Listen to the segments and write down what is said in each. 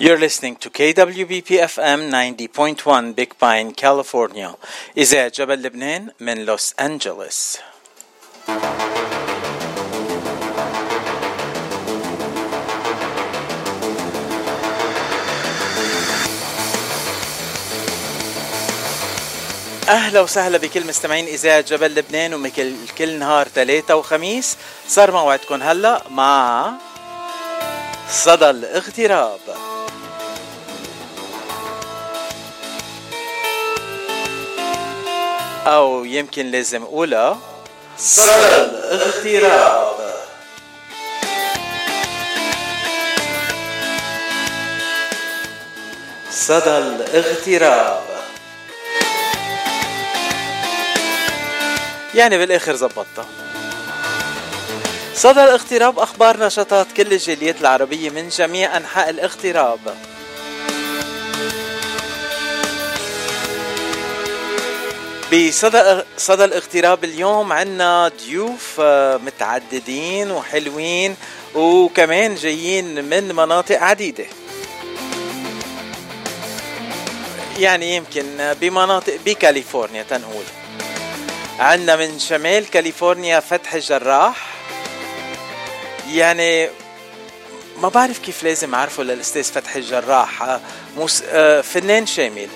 You're listening to KWBP FM 90.1 Big Pine, California. إذاعة جبل لبنان من لوس أنجلوس. أهلا وسهلا بكل مستمعين إذاعة جبل لبنان ومثل كل نهار ثلاثة وخميس صار موعدكم هلا مع صدى الاغتراب أو يمكن لازم اقولها صدى الاغتراب. صدى الاغتراب. يعني بالآخر زبطتها صدى الاغتراب أخبار نشاطات كل الجاليات العربية من جميع أنحاء الاغتراب. بصدى صدى الاغتراب اليوم عنا ضيوف آه، متعددين وحلوين وكمان جايين من مناطق عديدة. يعني يمكن بمناطق بكاليفورنيا تنقول. عندنا من شمال كاليفورنيا فتح الجراح. يعني ما بعرف كيف لازم أعرفه للأستاذ فتح الجراح. آه،. آه، فنان شامل.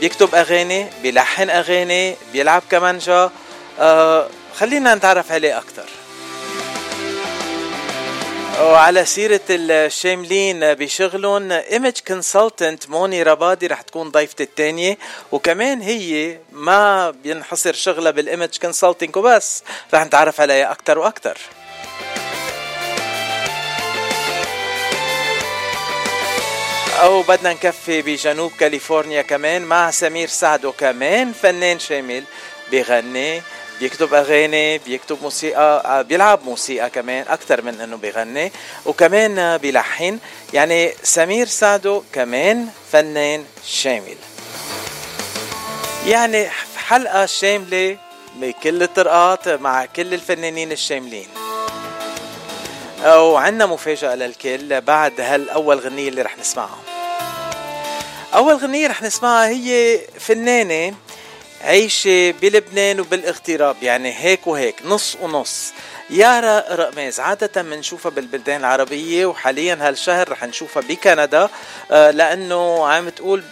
بيكتب أغاني بيلحن أغاني بيلعب كمانجا آه خلينا نتعرف عليه أكثر وعلى سيرة الشاملين بشغلهم image consultant موني ربادي رح تكون ضيفتي الثانية وكمان هي ما بينحصر شغلها بال image consulting وبس. رح نتعرف عليها أكثر وأكثر أو بدنا نكفي بجنوب كاليفورنيا كمان مع سمير سعدو كمان فنان شامل بيغني بيكتب أغاني بيكتب موسيقى آه، بيلعب موسيقى كمان أكثر من إنه بيغني. وكمان بيلحن. يعني سمير سعدو كمان فنان شامل. يعني حلقة شاملة بكل الطرقات مع كل الفنانين الشاملين. وعندنا مفاجأة للكل بعد هالأول غنية اللي رح نسمعها. أول غنية رح نسمعها هي فنانة عايشة بلبنان وبالاغتراب يعني هيك وهيك نص ونص. يارا رقماز عادة بنشوفها بالبلدان العربية وحاليا هالشهر رح نشوفها بكندا آه، لأنه عم تقول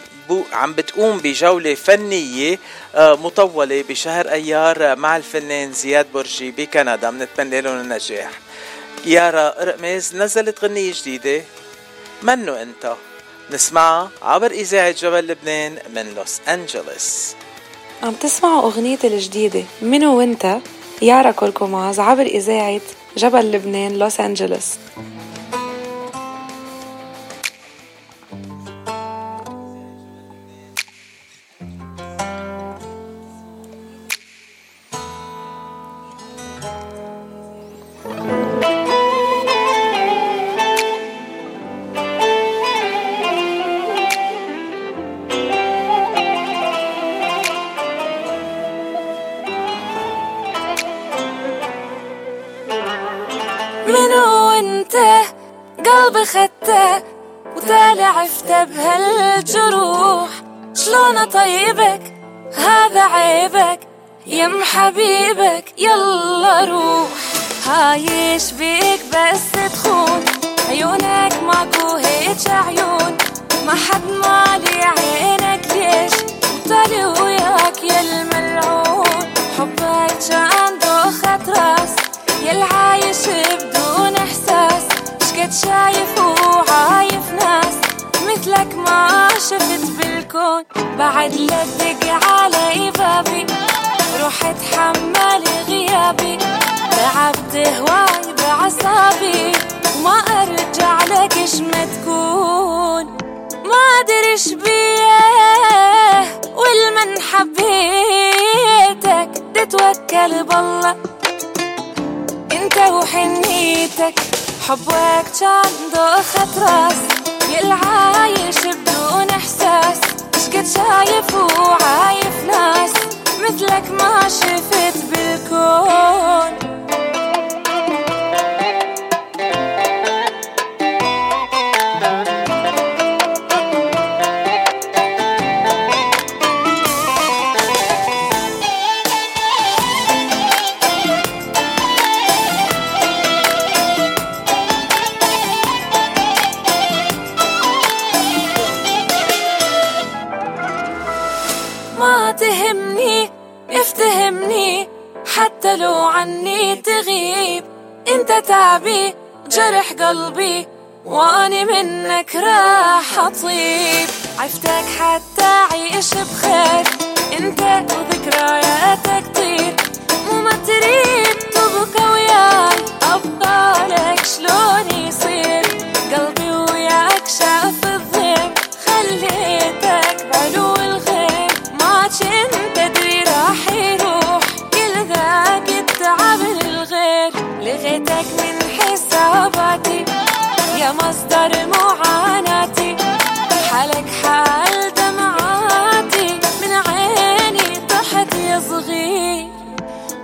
عم بتقوم بجولة فنية آه، مطولة بشهر أيار مع الفنان زياد برجي بكندا. بنتمنى لهم النجاح. يارا رقماز نزلت غنية جديدة. منو انت؟ نسمعها عبر إذاعة جبل لبنان من لوس أنجلوس عم تسمعوا أغنيتي الجديدة. منو وانت؟ يارا كولكوماز عبر إذاعة جبل لبنان لوس أنجلوس عفت بهالجروح شلون أطيبك؟ هذا عيبك يم حبيبك يلا روح. هايش بيك بس تخون عيونك ماكو هيج عيون. ما حد مالي عينك ليش؟ طالي وياك يا الملعون. حبك كان دوخة راس يا عايش بدون إحساس. شقد شايف وعايف ناس. مثلك ما شفت بالكون. بعد لا تدق علي بابي روح اتحمل غيابي. تعبت هواي بعصابي. وما أرجع لك اش ما تكون. ما أدري إيش بيه. والمن حبيتك تتوكل بالله. انت وحنيتك. حبك كان دوخة راس. العايش بدون إحساس. شقد شايف وعايف ناس؟ مثلك ما شفت بالكون. حلو عني تغيب. انت تعبي جرح قلبي واني منك راح أطيب. عفتك حتى عيش بخير أنت وذكرياتك طير مو ما تريد تبقى وياي ابطالك شلون يصير؟ قلبي وياك شاف الضيم مصدر معاناتي. حالك حال دمعاتي. من عيني يا صغير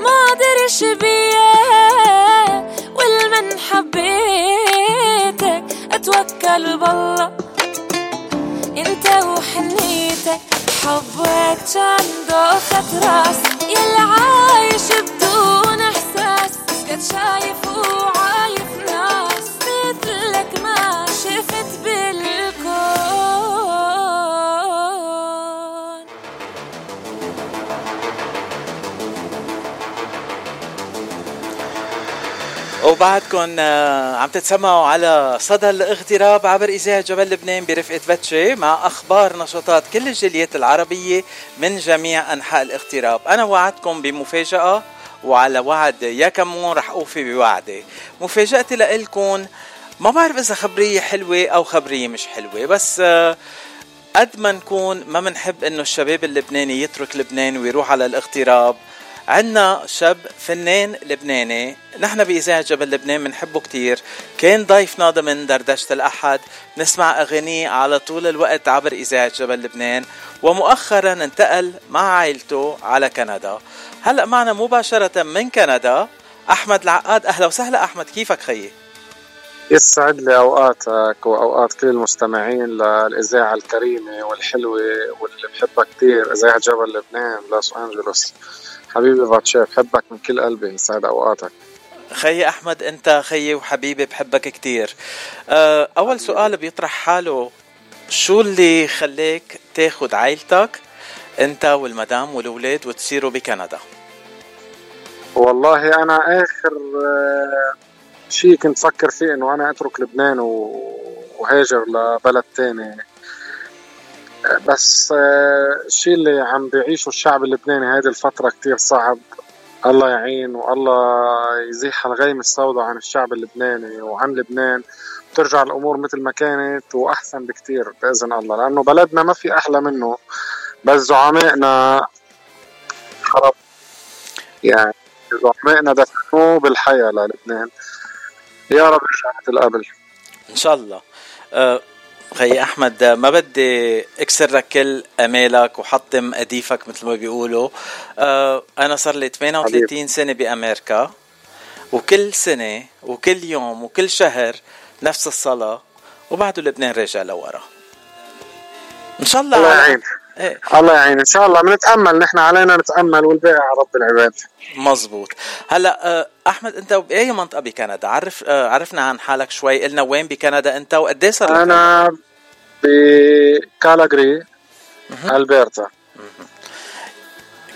ما ادريش بيه والمن حبيتك أتوكل بالله. أنت وحنيتك. حبك كان دوخة راس يلي عايش بدون وبعدكم آه، عم تتسمعوا على صدى الاغتراب عبر إذاعة جبل لبنان برفقة فتشي مع أخبار نشاطات كل الجاليات العربية من جميع أنحاء الاغتراب. أنا وعدتكم بمفاجأة وعلى وعد يا كمون رح أوفي بوعدي. مفاجأتي لإلكم ما بعرف إذا خبرية حلوة أو خبرية مش حلوة بس آه، قد ما نكون ما منحب إنه الشباب اللبناني يترك لبنان ويروح على الاغتراب. عنا شاب فنان لبناني. نحن بإذاعة جبل لبنان بنحبه كتير. كان ضيفنا ضمن دردشة الأحد. نسمع أغانيه على طول الوقت عبر إذاعة جبل لبنان. ومؤخرا انتقل مع عائلته على كندا. هلأ معنا مباشرة من كندا أحمد العقاد. أهلا وسهلا أحمد كيفك خيي؟ يسعد لي أوقاتك وأوقات كل المستمعين للإذاعة الكريمة والحلوة واللي بحبها كثير إذاعة جبل لبنان لوس أنجلوس. حبيبي فاتشي بحبك من كل قلبي يسعد أوقاتك. خيي أحمد أنت خيي وحبيبي بحبك كتير. أه، أول سؤال بيطرح حاله شو اللي خليك تاخد عائلتك أنت والمدام والولاد وتسيروا بكندا؟ والله أنا آخر آه، شيء كنت فكر فيه إنه أنا أترك لبنان و- وهاجر لبلد تاني. آه، بس آه، الشيء اللي عم بيعيشه الشعب اللبناني هذه الفترة كتير صعب. الله يعين والله يزيح الغيم السوداء عن الشعب اللبناني وعن لبنان. ترجع الأمور مثل ما كانت وأحسن بكتير بإذن الله لأنه بلدنا ما في أحلى منه. بس زعمائنا خرب. يعني زعمائنا دفنوه بالحياة للبنان. يا رب يرجع مثل قبل إن شاء الله. أه، خيي أحمد ما بدي أكسر لك كل أمالك وحطم أديفك مثل ما بيقولوا. أه، أنا صار لي 38 سنة بأمريكا وكل سنة وكل يوم وكل شهر نفس الصلاة وبعده لبنان راجع لورا. إن شاء الله الله إيه. الله يعين. إن شاء الله بنتأمل نحن علينا نتأمل والباقي على رب العباد. مزبوط هلا آه، أحمد أنت بأي منطقة بكندا؟ عرف آه، عرفنا عن حالك شوي. قلنا وين بكندا أنت؟ وقد إيه صار لك أنا بكالاغري ألبرتا.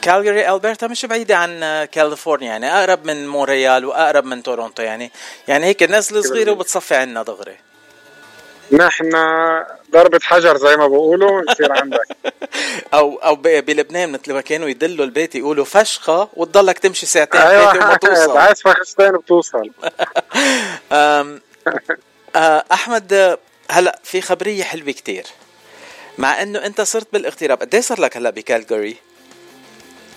كالجاري ألبرتا مش بعيدة عن آه، كاليفورنيا يعني أقرب من مونريال وأقرب من تورونتو يعني يعني هيك نزلة صغيرة وبتصفي عنا دغري نحن ضربة حجر زي ما بقولوا نصير عندك. أو ب- بلبنان مثل ما كانوا يدلوا البيت يقولوا فشخة وتضلك تمشي ساعتين ثلاثة وما أيوه توصل. بعد فخستين بتوصل آه، أحمد هلا في خبرية حلوة كتير. مع إنه أنت صرت بالاغتراب قد إيه صار لك هلا بكالجاري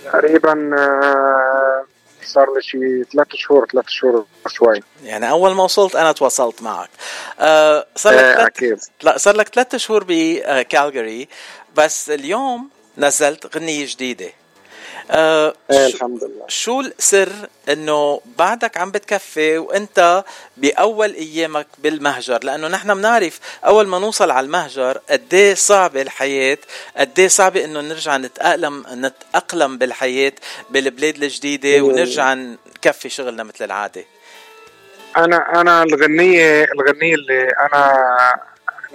تقريبا آه، صار لي شي ثلاث شهور ثلاث شهور شوي يعني أول ما وصلت أنا تواصلت معك. آه، صار لك ثلاث أكيد. لا صار لك ثلاث شهور بكالجاري بس اليوم نزلت غنية جديدة. آه إيه الحمد لله. شو السر إنه بعدك عم بتكفي وإنت بأول أيامك بالمهجر؟ لأنه نحن بنعرف أول ما نوصل على المهجر قد إيه صعبه الحياة قد إيه صعبه إنه نرجع نتأقلم نتأقلم بالحياة بالبلاد الجديدة مم. ونرجع نكفي شغلنا مثل العادة. أنا أنا الغنيه الغنية اللي أنا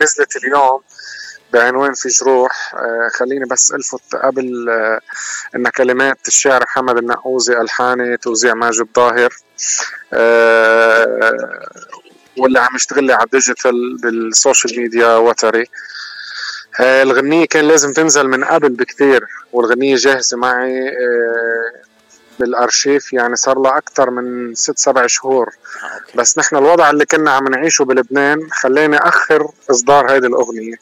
نزلت اليوم بعنوان في جروح آه، خليني بس ألفت قبل آه، إن كلمات الشاعر محمد النقوزي ألحاني توزيع ماجد ظاهر واللي عم يشتغل لي على ال digital بال social media وتري. الغنية كان لازم تنزل من قبل بكثير والغنية جاهزة معي بالأرشيف. يعني صار لها أكثر من ست سبع شهور. آه، بس نحن الوضع اللي كنا عم نعيشه بلبنان خلاني أخر إصدار هذه الأغنية.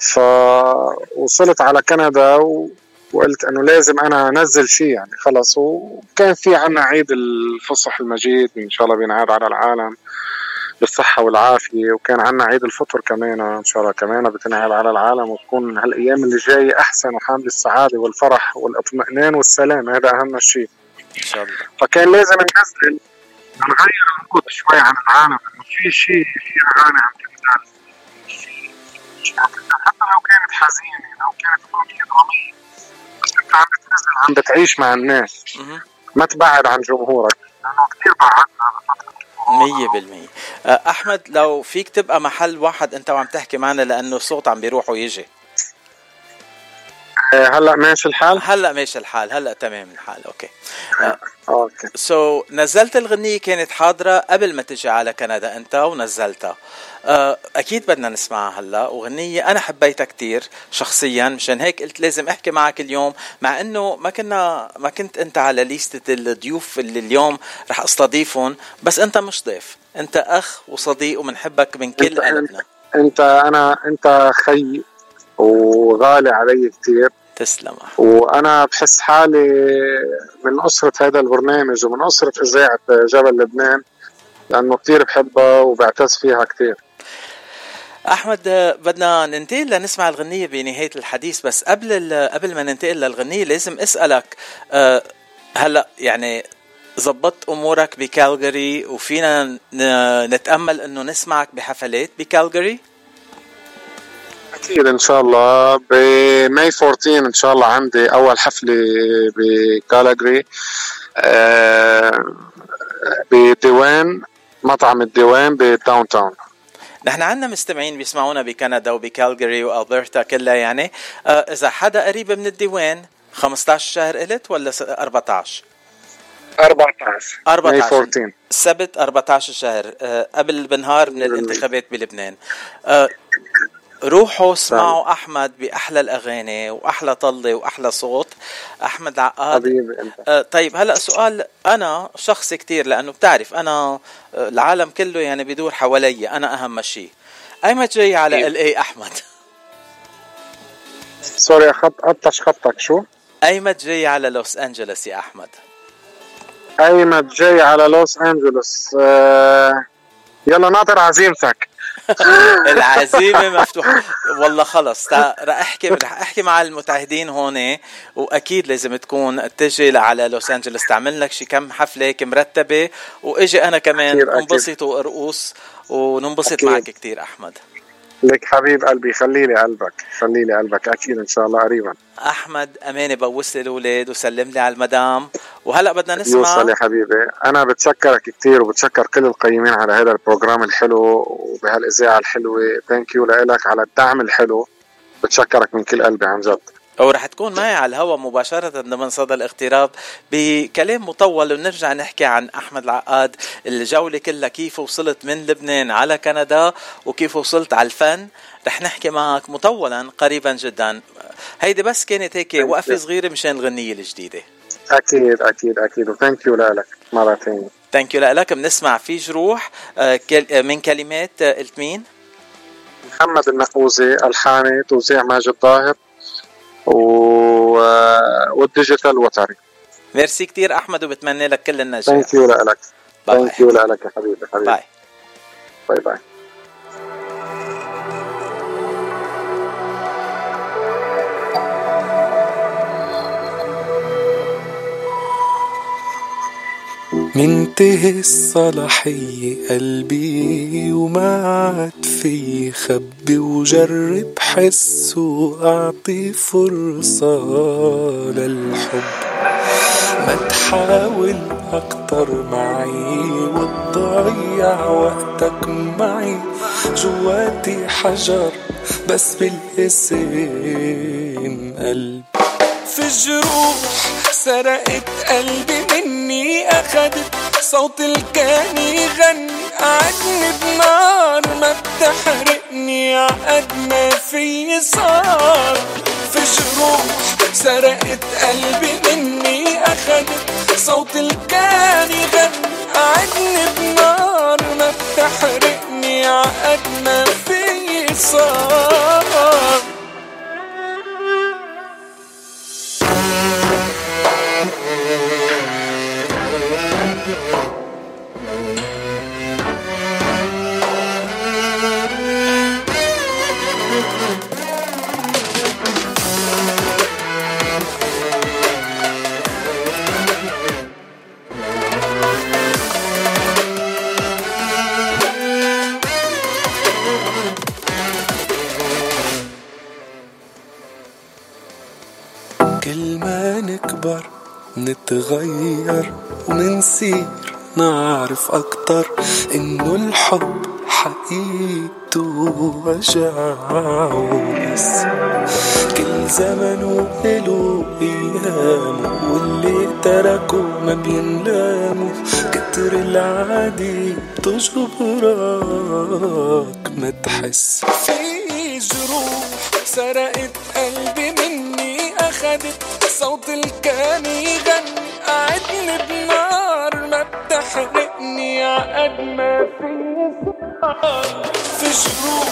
فوصلت على كندا و... وقلت إنه لازم أنا أنزل شيء يعني خلص. وكان في عنا عيد الفصح المجيد إن شاء الله بينعاد على العالم بالصحة والعافية. وكان عنا عيد الفطر كمان إن شاء الله كمان بتنعاد على العالم وتكون هالأيام اللي جاية أحسن وحامل السعادة والفرح والاطمئنان والسلام. هذا أهم شيء إن شاء الله. فكان لازم ننزل نغير المود شوي عن العالم إنه في شيء في أغاني عم حتى لو كانت حزينة لو كانت أغنية درامية بس أنت عم بتنزل عم بتعيش مع الناس. ما تبعد عن جمهورك. لأنه كثير بعدنا مية بالمية. أه، أحمد لو فيك تبقى محل واحد أنت وعم تحكي معنا لأنه الصوت عم بيروح ويجي. هلا ماشي الحال؟ هلا ماشي الحال هلا تمام الحال okay. أه، okay. so, نزلت الغنية كانت حاضرة قبل ما تجي على كندا أنت ونزلتها. آه، أكيد بدنا نسمعها هلا وغنية أنا حبيتها كتير شخصيا مشان هيك قلت لازم أحكي معك اليوم مع إنه ما كنا ما كنت أنت على ليستة الضيوف اللي اليوم رح أستضيفهم بس أنت مش ضيف أنت أخ وصديق وبنحبك من كل قلبنا. انت أنا أنت خي وغالي علي كتير تسلم. وأنا بحس حالي من أسرة هذا البرنامج ومن أسرة إذاعة جبل لبنان لأنه كثير بحبها وبعتز فيها كثير أحمد بدنا ننتقل لنسمع الغنية بنهاية الحديث بس قبل قبل ما ننتقل للغنية لازم أسألك أه هلا يعني زبطت أمورك بكالجري وفينا نتأمل إنه نسمعك بحفلات بكالجري أكيد إن شاء الله. ب May 14 إن شاء الله عندي أول حفلة بكالجري أه بديوان مطعم الديوان بال downtown نحن عندنا مستمعين بيسمعونا بكندا وبكالجري وألبرتا كلها يعني. آه إذا حدا قريب من الديوان 15 شهر قلت ولا 14 14 14 السبت 14 شهر. آه قبل بنهار من الانتخابات بلبنان. آه روحوا اسمعوا أحمد بأحلى الأغاني وأحلى طلة وأحلى صوت. أحمد عقاد. آه طيب هلأ سؤال أنا شخصي كتير لأنه بتعرف أنا آه العالم كله يعني بيدور حوالي أنا أهم شيء. ايمت جاي على ال اي أحمد؟ سوري خط قطش خطك شو؟ ايمت جاي على لوس أنجلوس يا أحمد. ايمت جاي على لوس أنجلوس. آه يلا ناطر عزيمتك. العزيمة مفتوحة. والله خلص رح أحكي رح أحكي مع المتعهدين هون وأكيد لازم تكون تجي على لوس أنجلوس تعمل لك شي كم حفلة هيك مرتبة وإجي أنا كمان. انبسط وأرقص وننبسط معك كثير أحمد. لك حبيب قلبي خلي لي قلبك خلي لي قلبك أكيد إن شاء الله قريبا. أحمد امانه بوس لي الأولاد وسلم لي على المدام. وهلأ بدنا نسمع يوصل يا حبيبي. أنا بتشكرك كثير وبتشكر كل القيمين على هذا ال program الحلو وبهالإذاعة الحلوة. thank you لك على الدعم الحلو. بتشكرك من كل قلبي عن جد. ورح تكون معي على الهواء مباشرة ضمن صدى الاغتراب بكلام مطول ونرجع نحكي عن أحمد العقاد الجولة كلها كيف وصلت من لبنان على كندا وكيف وصلت على الفن. رح نحكي معك مطولا قريبا جدا. هيدي بس كانت هيك وقفة صغيرة مشان الغنية الجديدة. أكيد أكيد أكيد. و thank you لك. مرة ثانية. thank you لك. بنسمع في جروح آه، آه، من كلمات آه، قلت مين؟ محمد النقوزي الحاني توزيع ماجد ظاهر. وال digital وتري ميرسي كثير أحمد وبتمنى لك كل النجاح. thank you لك. ثانك يو لك يا حبيبي حبيبي. باي باي باي منتهي الصلاحية قلبي وما عاد في خبي وجرب حس وأعطي فرصة للحب. ما تحاول أكتر معي وتضيع وقتك معي. جواتي حجر بس بالاسم قلب في جروح سرقت قلبي مني أخدت صوت الكان يغني قعدني بنار ما بتحرقني عقد ما في صار في جروح سرقت قلبي مني أخدت صوت الكان يغني قعدني بنار ما بتحرقني عقد ما في صار نتغير ونصير نعرف أكتر إنه الحب حقيقته وجع وبس كل زمن وله أيامه واللي تركه ما بينلاموا كتر العادي بتجبرك ما تحس. في جروح سرقت قلبي مني أخدت صوت الكان يغني. قعدني بنار ما بتحرقني. عقد ما في صار في جروح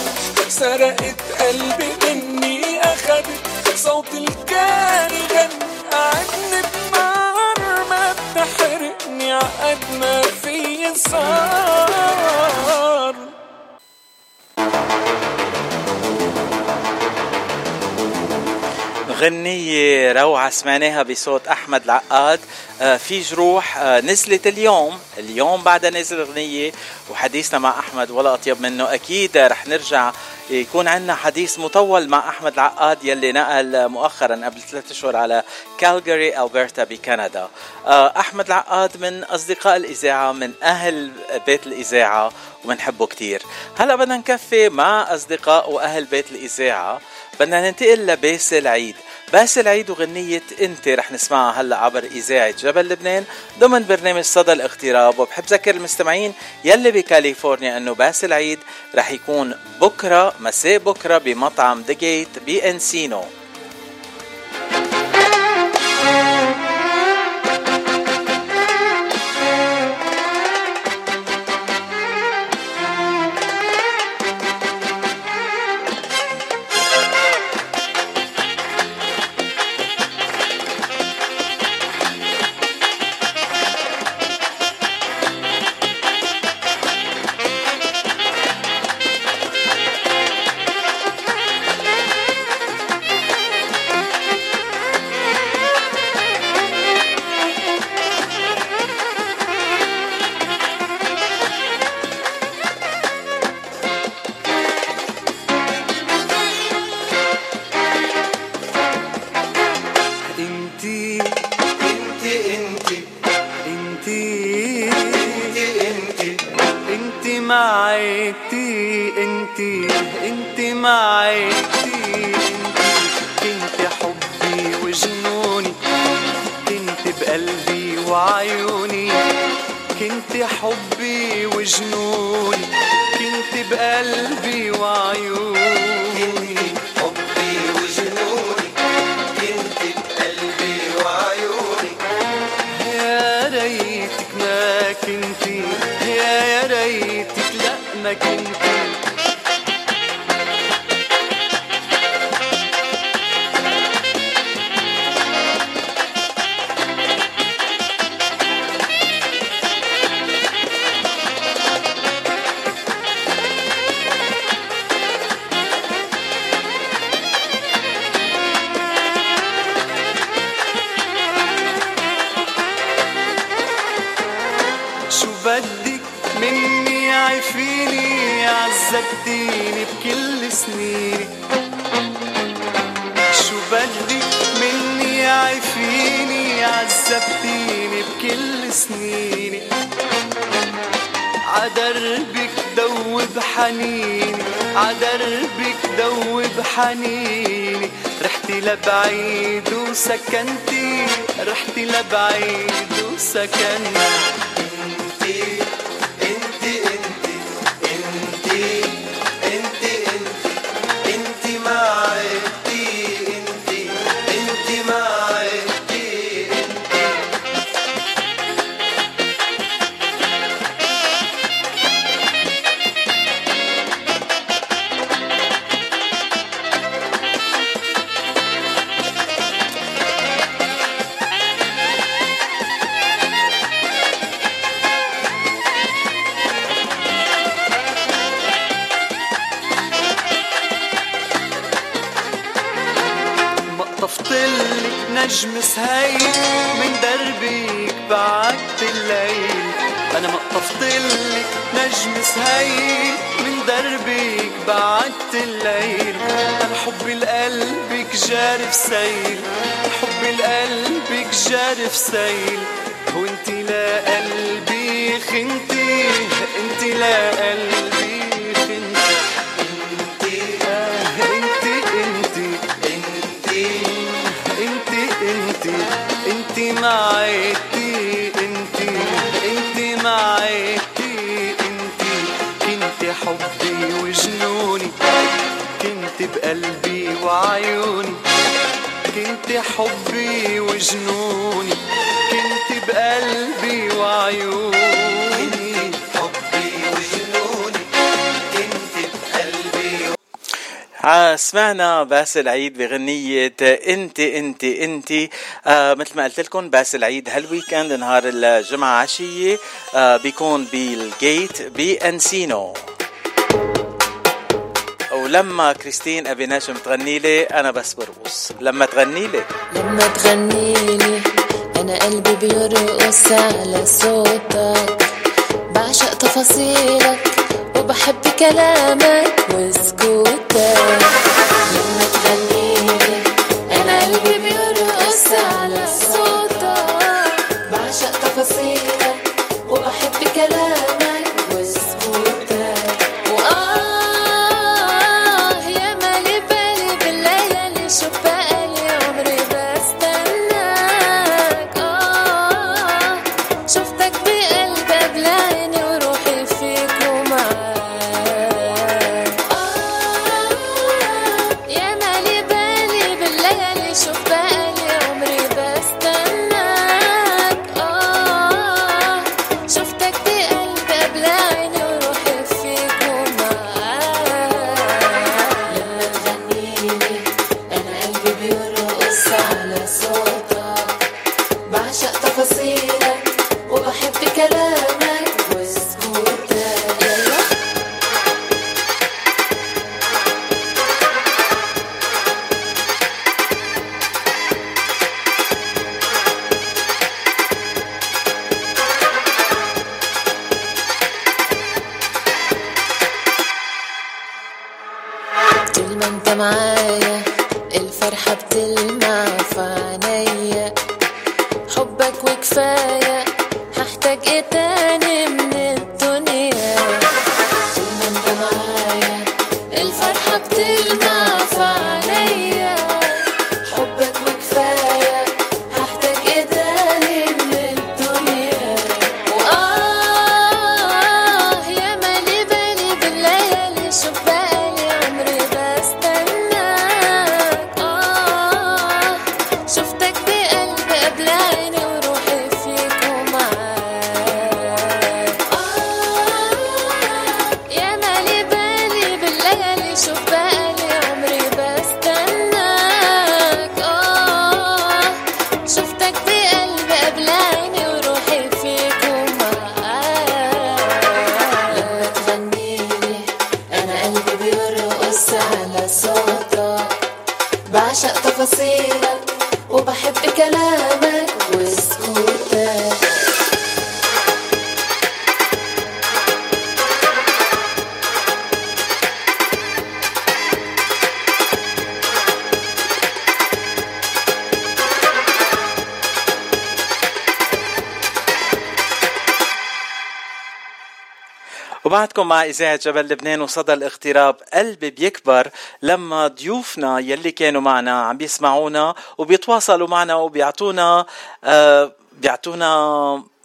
سرقت قلبي مني. أخدت صوت الكان يغني. قعدني بنار ما بتحرقني. عقد ما في صار غنية روعة سمعناها بصوت أحمد العقاد. آه، في جروح آه، نزلت اليوم. اليوم بعدها نزل غنية وحديثنا مع أحمد ولا أطيب منه. أكيد رح نرجع يكون عندنا حديث مطول مع أحمد العقاد يلي نقل مؤخرا قبل ثلاثة أشهر على كالجاري ألبرتا بكندا. آه، أحمد العقاد من أصدقاء الإذاعة من أهل بيت الإذاعة وبنحبه كتير. هلا بدنا نكفي مع أصدقاء وأهل بيت الإذاعة. بدنا ننتقل لباسل عيد باسل عيد وغنية انت رح نسمعها هلا عبر إذاعة جبل لبنان ضمن برنامج صدى الاغتراب. وبحب ذكر المستمعين يلي بكاليفورنيا إنه باسل عيد رح يكون بكرة مساء بكرة بمطعم The Gate بانسينو انتي انتي معي انتي كنت حبي وجنوني كنت بقلبي وعيوني. كنت حبي وجنوني كنت بقلبي وعيوني. حبي وجنوني كنت بقلبي وعيوني. يا ريتك ما كنتي يا ريتك لا ما كنتي. حنيني. رحتي لبعيد وسكنتي. رحتي لبعيد وسكنتي. سمعنا باسل عيد بغنية انت انت انت. آه مثل ما قلت لكم باسل عيد هال weekend نهار الجمعة عشية. آه بيكون بال Gate بأنسينو. ولما كريستين أبي ناشم تغني لي أنا بس برقص. لما تغني لي. لما تغني لي أنا قلبي بيرقص على صوتك. بعشق تفاصيلك. وبحب كلامك وسكوتك. لما تغني مع إذاعة جبل لبنان وصدى الاغتراب قلبي بيكبر لما ضيوفنا يلي كانوا معنا عم بيسمعونا وبيتواصلوا معنا وبيعطونا آه بيعطونا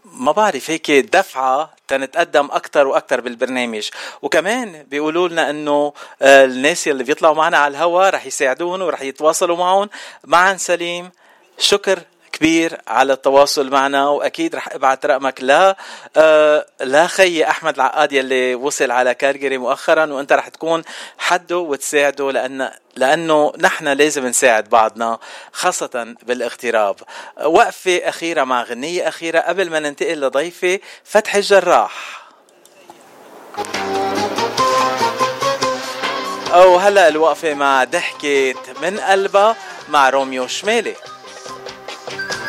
ما بعرف هيك دفعة تنتقدم أكثر وأكثر بالبرنامج. وكمان بيقولوا لنا إنه آه، الناس اللي بيطلعوا معنا على الهواء رح يساعدون ورح يتواصلوا معهم. معا سليم شكر كبير على التواصل معنا وأكيد رح ابعت رقمك ل آه لا خي أحمد العقاد يلي وصل على كالجري مؤخرا وأنت رح تكون حده وتساعده لأن لأنه نحن لازم نساعد بعضنا خاصة بالاغتراب. وقفة أخيرة مع غنية أخيرة قبل ما ننتقل لضيفي فتحي الجراح. أو هلأ الوقفة مع ضحكة من قلبها مع روميو شمالي. Thank you.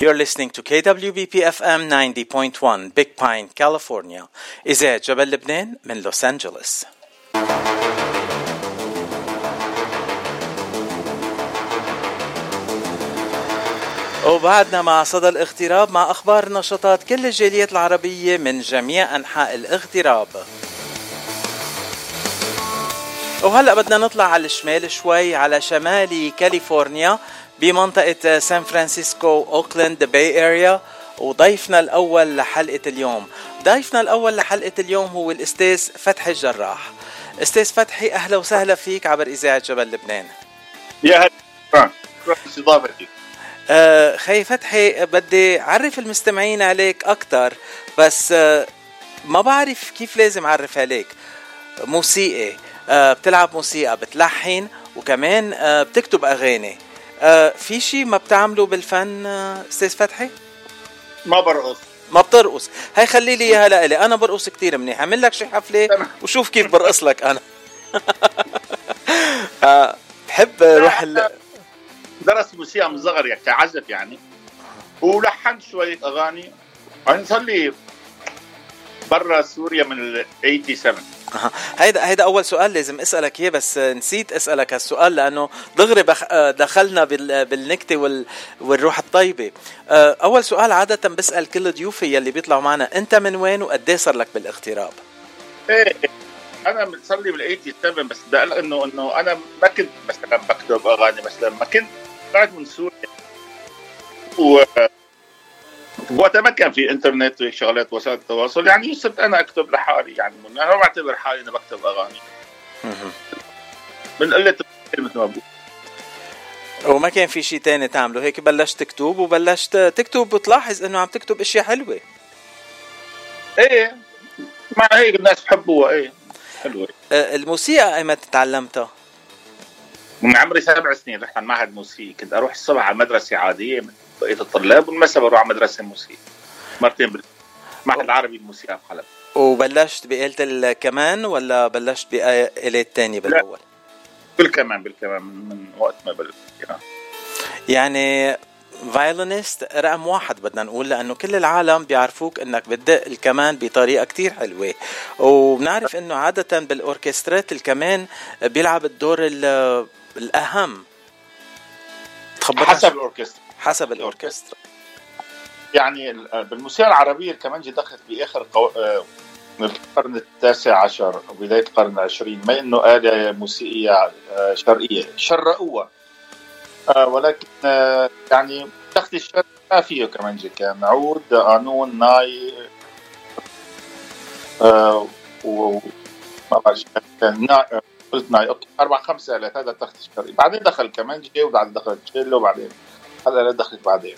You're listening to KWBP FM 90.1 Big Pine, California. إذاعة جبل لبنان من لوس أنجلوس. وبعدنا مع صدى الاغتراب مع أخبار نشاطات كل الجاليات العربية من جميع أنحاء الاغتراب. وهلأ بدنا نطلع على الشمال شوي على شمال كاليفورنيا بمنطقة سان فرانسيسكو أوكلاند Bay Area وضيفنا الأول لحلقة اليوم. ضيفنا الأول لحلقة اليوم هو الأستاذ فتحي الجراح. أستاذ فتحي أهلا وسهلا فيك عبر إذاعة جبل لبنان. يا هلا. لاستضافتي آه خي فتحي بدي أعرف المستمعين عليك أكثر بس آه ما بعرف كيف لازم أعرف عليك. موسيقي آه بتلعب موسيقى بتلحن وكمان بتكتب أغاني. آه في شيء ما بتعمله بالفن آه أستاذ فتحي؟ ما برقص. ما بترقص. هاي خلي لي إياها لإلي. أنا برقص كتير منيح. أعمل لك شي حفلة. وشوف كيف برقص لك أنا. آه بحب روح ال... درس موسيقى من صغر يعني كعزف يعني. ولحنت شوية أغاني. أنا صار لي برا سوريا من ال 87 أها. هيدا هيدا أول سؤال لازم أسألك إياه بس نسيت أسألك هالسؤال لأنه دغري بخ... دخلنا بال... بالنكتة وال... والروح الطيبة. آه، أول سؤال عادة بسأل كل ضيوفي يلي بيطلعوا معنا أنت من وين وقد صار لك بالاغتراب؟ إيه أنا صار لي بال 87 بس بدي أقول إنه إنه أنا ما كنت مثلا بكتب أغاني مثلا ما كنت طلعت من سوريا. و وقتها ما كان في إنترنت وهيك شغلات وسائل التواصل. يعني صرت أنا أكتب لحالي يعني أنا ما بعتبر حالي إني بكتب أغاني. من قلة مثل ما بقول. وما كان في شيء تاني تعمله؟ هيك بلشت تكتب وبلشت تكتب وتلاحظ إنه عم تكتب إشياء حلوة. إيه. مع هيك الناس بحبوها إيه. حلوة. آه، الموسيقى ايمتى تعلمتها من عمري سبع سنين رحت على معهد موسيقي كنت أروح الصبح على مدرسه عادية بقية الطلاب والمساء بروح على مدرسة موسيقى مرتين بال معهد العربي للموسيقى بحلب وبلشت بآلة الكمان ولا بلشت بآلات تانية بالأول؟ بالكمان بالكمان من, وقت ما بلشت. يعني. يعني فايولينيست رقم واحد بدنا نقول لأنه كل العالم بيعرفوك إنك بتدق الكمان بطريقة كتير حلوة. وبنعرف إنه عادة بالأوركسترات الكمان بيلعب الدور ال- الأهم. تخبرنا حسب الأوركسترا. حسب الأوركسترا. يعني ال- بالموسيقى العربية الكمانجه دخلت بآخر قو... آه، القرن التاسع عشر وبدايه القرن العشرين ما إنه آلة موسيقية آه، شرقية. شرقوها. آه، ولكن يعني تخت الشرق ما فيه كمانجه كان عود قانون ناي و ما بعرف. قلت ناي okay أربع خمس آلات هذا التخت الشرقي. بعدين دخل كمانجه وبعدين دخل تشيلو وبعدين هلا دخلت بعدين.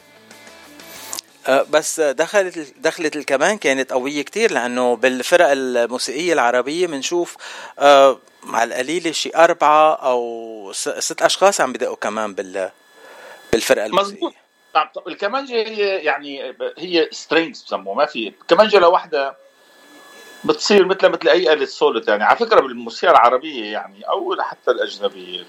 أه، بس دخلت دخلت الكمان كانت قوية كتير لأنه بالفرق الموسيقية العربية بنشوف أه، مع القليلة شي أربعة أو ست أشخاص عم بدقوا كمان بال بالفرقة الموسيقية. مظبوط نعم طب الكمانجة هي يعني هي strings بسموه ما في الكمانجه لوحدها بتصير مثل مثل أي آلة سولو يعني على فكرة بالموسيقى العربية يعني أو حتى الأجنبية.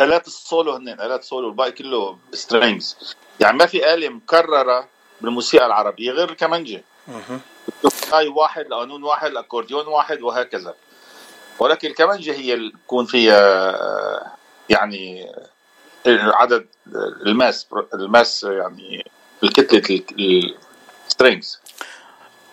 آلات السولو هن آلات سولو الباقي كله strings يعني ما في آلة مكررة بالموسيقى العربية غير الكمانجة مهم. هاي واحد قانون واحد الأكورديون واحد وهكذا. ولكن الكمانجة هي اللي بكون فيها يعني عدد ال mass ال mass يعني الكتلة ال strings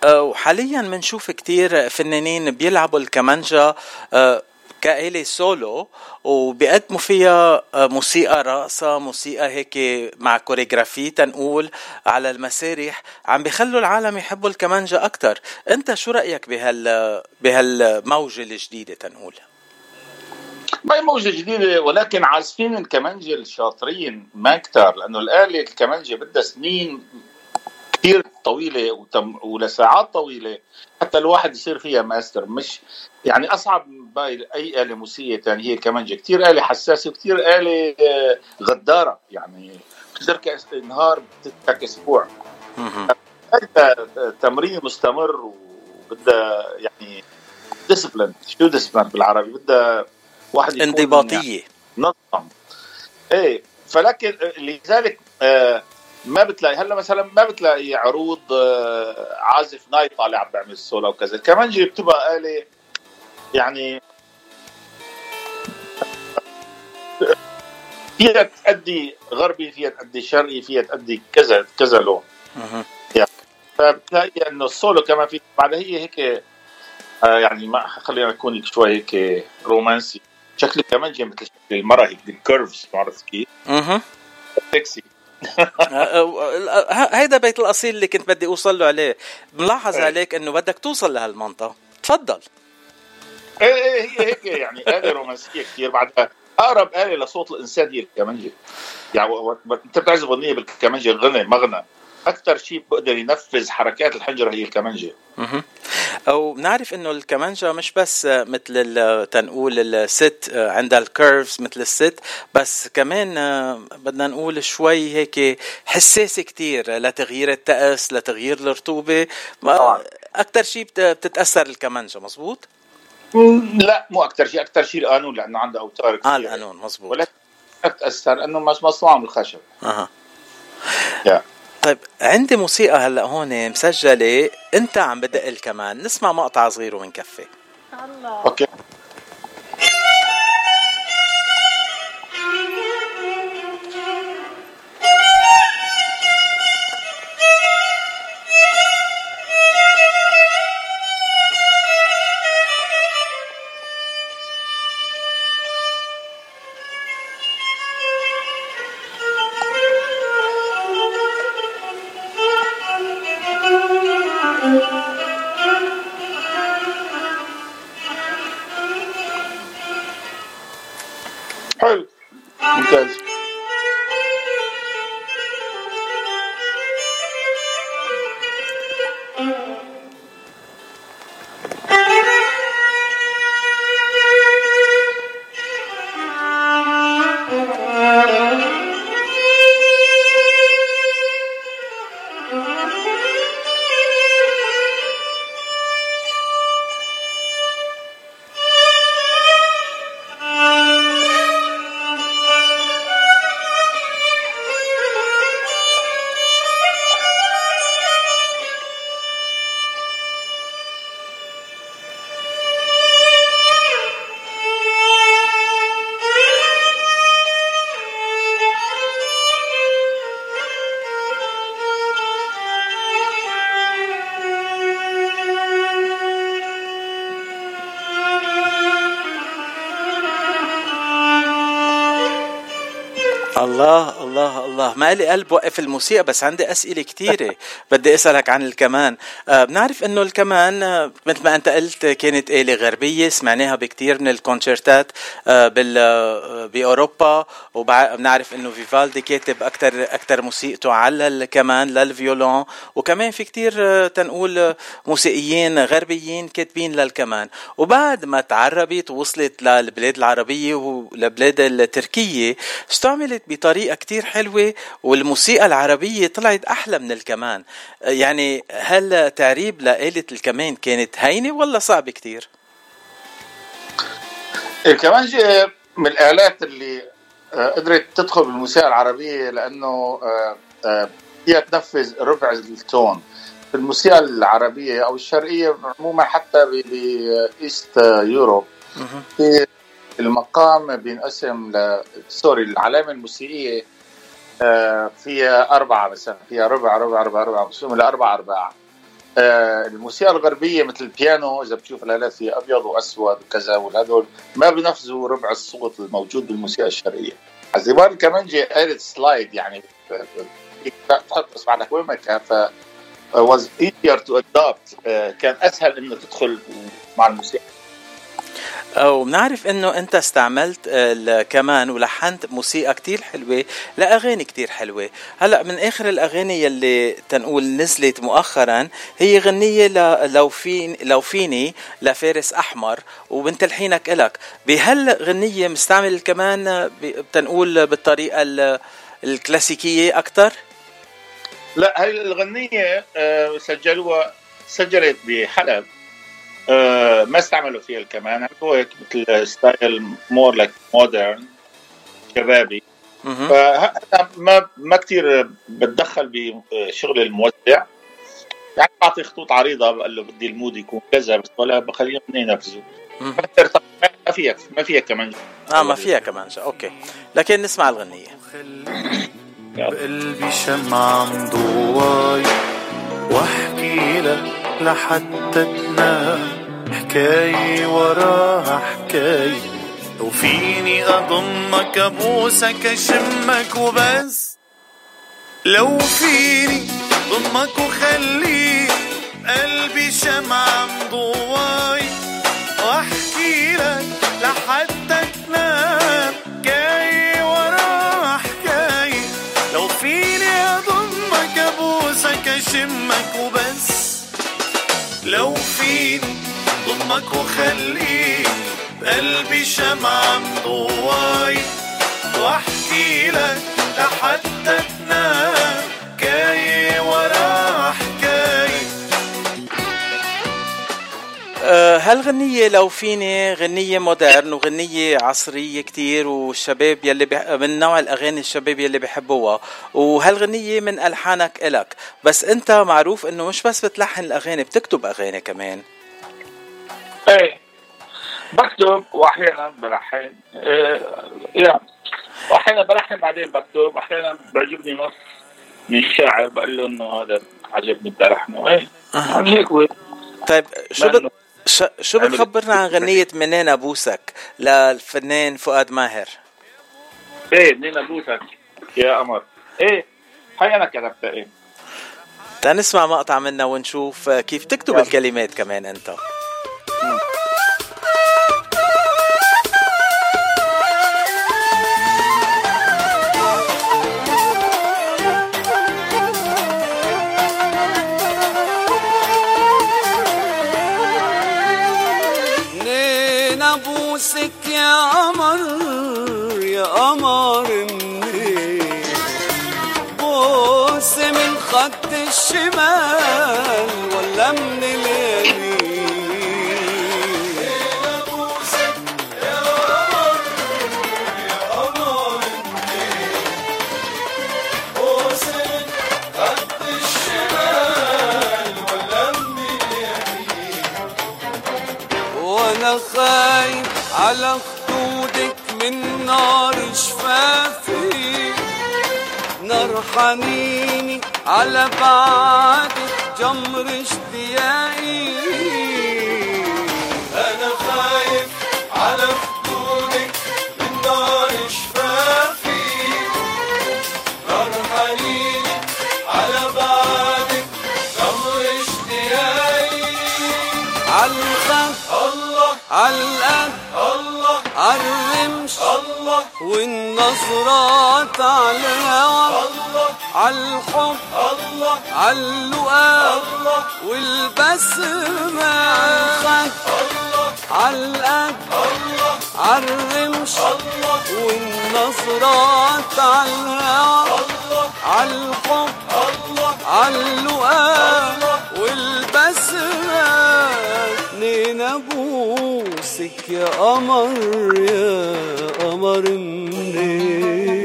أه، وحاليا بنشوف كتير فنانين بيلعبوا الكمانجا أه، كآلة سولو وبيقدموا فيها أه، موسيقى رقصة موسيقى هيك مع choreography تنقول على المسارح. عم بيخلوا العالم يحبوا الكمانجا أكتر. أنت شو رأيك بهال بهالموجة الجديدة تنقول؟ ما هي موجة جديدة ولكن عازفين الكمانجة الشاطرين ما كتار لأنه الآلة الكمانجة بدها سنين كثير طويلة وتم ولساعات طويلة حتى الواحد يصير فيها ماستر. مش يعني أصعب من باقي أي آلة موسيقية تانية هي الكمانجة كثير آلة حساسة وكثير آلة آه، غدارة. يعني بتترك نهار بتترك أسبوع. مهم. بدها تمرين مستمر وبدها يعني discipline شو discipline بالعربي؟ بدها واحد يكون يعني منظم إيه فلكن لذلك آه ما بتلاقي هلا مثلا ما بتلاقي عروض آه، عازف ناي طالع عم بيعمل سولو وكذا. الكمانجه بتبقى آلة يعني فيها تأدي غربي فيها تأدي شرقي فيها تأدي كذا كذا لون. مهم. فبتلاقي إنه السولو كمان في بعدها هي هيك آه يعني ما خلينا نكون شوي هيك رومانسي. شكل الكمانجه مثل شكل المرأة هيك ال curves بعرف كيف. مهم. سكسي ه- هيدا بيت الأصيل اللي كنت بدي أوصل له عليه. ملاحظ إيه. عليك إنه بدك توصل لهالمنطقة. تفضل. هي هيك يعني آلة رومانسية كثير بعدها أقرب آلة لصوت الإنسان هي الكمانجة. يعني أنت بتعزف أغنية بالكمانجة غنى مغنى. أكثر شيء بقدر ينفذ حركات الحنجرة هي الكمانجة. مهم. أو بنعرف إنه الكمانجا مش بس مثل تنقول الست عندها الكيرفز مثل الست بس كمان بدنا نقول شوي هيك حساسة كتير لتغيير التأس لتغيير الرطوبة. طبعاً. أكثر شيء بت- بتتأثر الكمانجا مزبوط؟ لا مو أكثر شيء أكثر شيء القانون لأنه عنده أوتار كثير آه القانون مزبوط ولكن بتأثر أنه مش مصنوع من الخشب. أها. يا. طيب عندي موسيقى هلأ هون مسجلة أنت عم بدق الكمان نسمع مقطع صغير ومنكفي. أوكي. حلو ما لي قلب وقف الموسيقى بس عندي أسئلة كثيرة بدي أسألك عن الكمان. آه بنعرف أنه الكمان آه مثل ما أنت قلت كانت آلة غربية سمعناها بكثير من الكونشرتات آه بال آه بأوروبا. وبنعرف أنه فيفالدي كاتب أكثر أكثر موسيقته على الكمان للفيولون وكمان في كثير آه تنقول آه، موسيقيين غربيين كاتبين للكمان. وبعد ما تعربت ووصلت للبلاد العربية ولبلاد التركية استعملت بطريقة كتير حلوة والموسيقى العربية طلعت أحلى من الكمان يعني هل تعريب لآلة الكمان كانت هينة ولا صعبة كتير؟ الكمانجة من الآلات اللي آه، قدرت تدخل بالموسيقى العربية لأنه آه، آه، فيها تنفذ ربع التون في الموسيقى العربية أو الشرقية عموما حتى بإيست يوروب. في المقام بينقسم ل سوري العلامة الموسيقية آه، فيها أربعة مثلا فيها ربع ربع ربع ربع مقسومة لأربع أرباع آه، الموسيقى الغربية مثل البيانو إذا بتشوف الآلات فيها أبيض وأسود وكذا وهذول ما بينفذوا ربع الصوت الموجود بالموسيقى الشرقية عزيبار الكمانجة آلة سلايد يعني تحط اصبعك وين ما كان ف was easier to adopt آه، كان أسهل إنه تدخل مع الموسيقى. وبنعرف إنه أنت استعملت الكمان ولحنت موسيقى كتير حلوة لأغاني كتير حلوة. هلأ من آخر الأغاني يلي تنقول نزلت مؤخرا هي غنية ل- لو فين لو فيني لفارس أحمر وبنت الحينك إلك. بهالغنية مستعمل الكمان ب- بتنقول بالطريقة ال- الكلاسيكية أكتر؟ لا هاي الغنية آه، سجلوها سجلت بحلب. آه، ما استعملوا فيها الكمان. هو هيك مثل style more like modern شبابي. فانا ما ما كثير بتدخل بشغل الموزع. يعني بعطي خطوط عريضة بقول له بدي ال mood يكون كذا بس ولا بخليهم ينفذوا. ما فيها ما فيها كمان. آه ما فيها كمان أوكي. لكن نسمع الغنية. بقلبي شمعة مضواي وأحكي لك لحتى تنام. حكاية وراها حكاية. لو فيني أضمك أبوسك أشمك وبس. لو فيني ضمك وخليك قلبي شمعة مضواي وأحكي لك لحتى تنام حكاية وراها حكاية. لو فيني أضمك أبوسك أشمك وبس. لو فيني ضمك وخليك قلبي شمعة مضواي وأحكي لك لحتى تنام حكاية ورا حكاية آه، هالغنية لو فيني غنية مودرن وغنية عصرية كتير والشباب يلي بح... من نوع الأغاني الشباب يلي بحبوها وهالغنية من ألحانك إلك؟ بس أنت معروف أنه مش بس بتلحن الأغاني بتكتب أغاني كمان. إيه. بكتب وأحيانا بلحن إيه يعني وأحيانا بلحن بعدين بكتب وأحيانا بيعجبني نص من شاعر بقول له إنه هذا عجبني بدي ألحنه. إيه. هيك. طيب شو بت... شو عمل- بتخبرنا عن غنية منين أبوسك؟ للفنان فؤاد ماهر. إيه منين أبوسك؟ يا قمر. إيه هاي أنا كتبتها إيه. تنسمع مقطع منها ونشوف كيف تكتب. الكلمات كمان أنت. يا قمر يا قمر منين بوس من خط الشمال ولا من اليمين. وأنا خايف على نار شفافي نار حنيني على بعدك جمر اشتياقي. أنا خايف على خدودك من نار شفافي. نار حنيني على بعدك جمر اشتياقي. عالخف الله عالقد الله. عالرمش الله. والنظرات على الهوى الله. عالحب الله. عاللقاء الله. والبسمة عالخد الله. عالقد الله. عالرمش الله. والنظرات على الهوى الله. عالحب الله. عاللقاء والبسمة اتنين ابوسك يا قمر يا قمر منين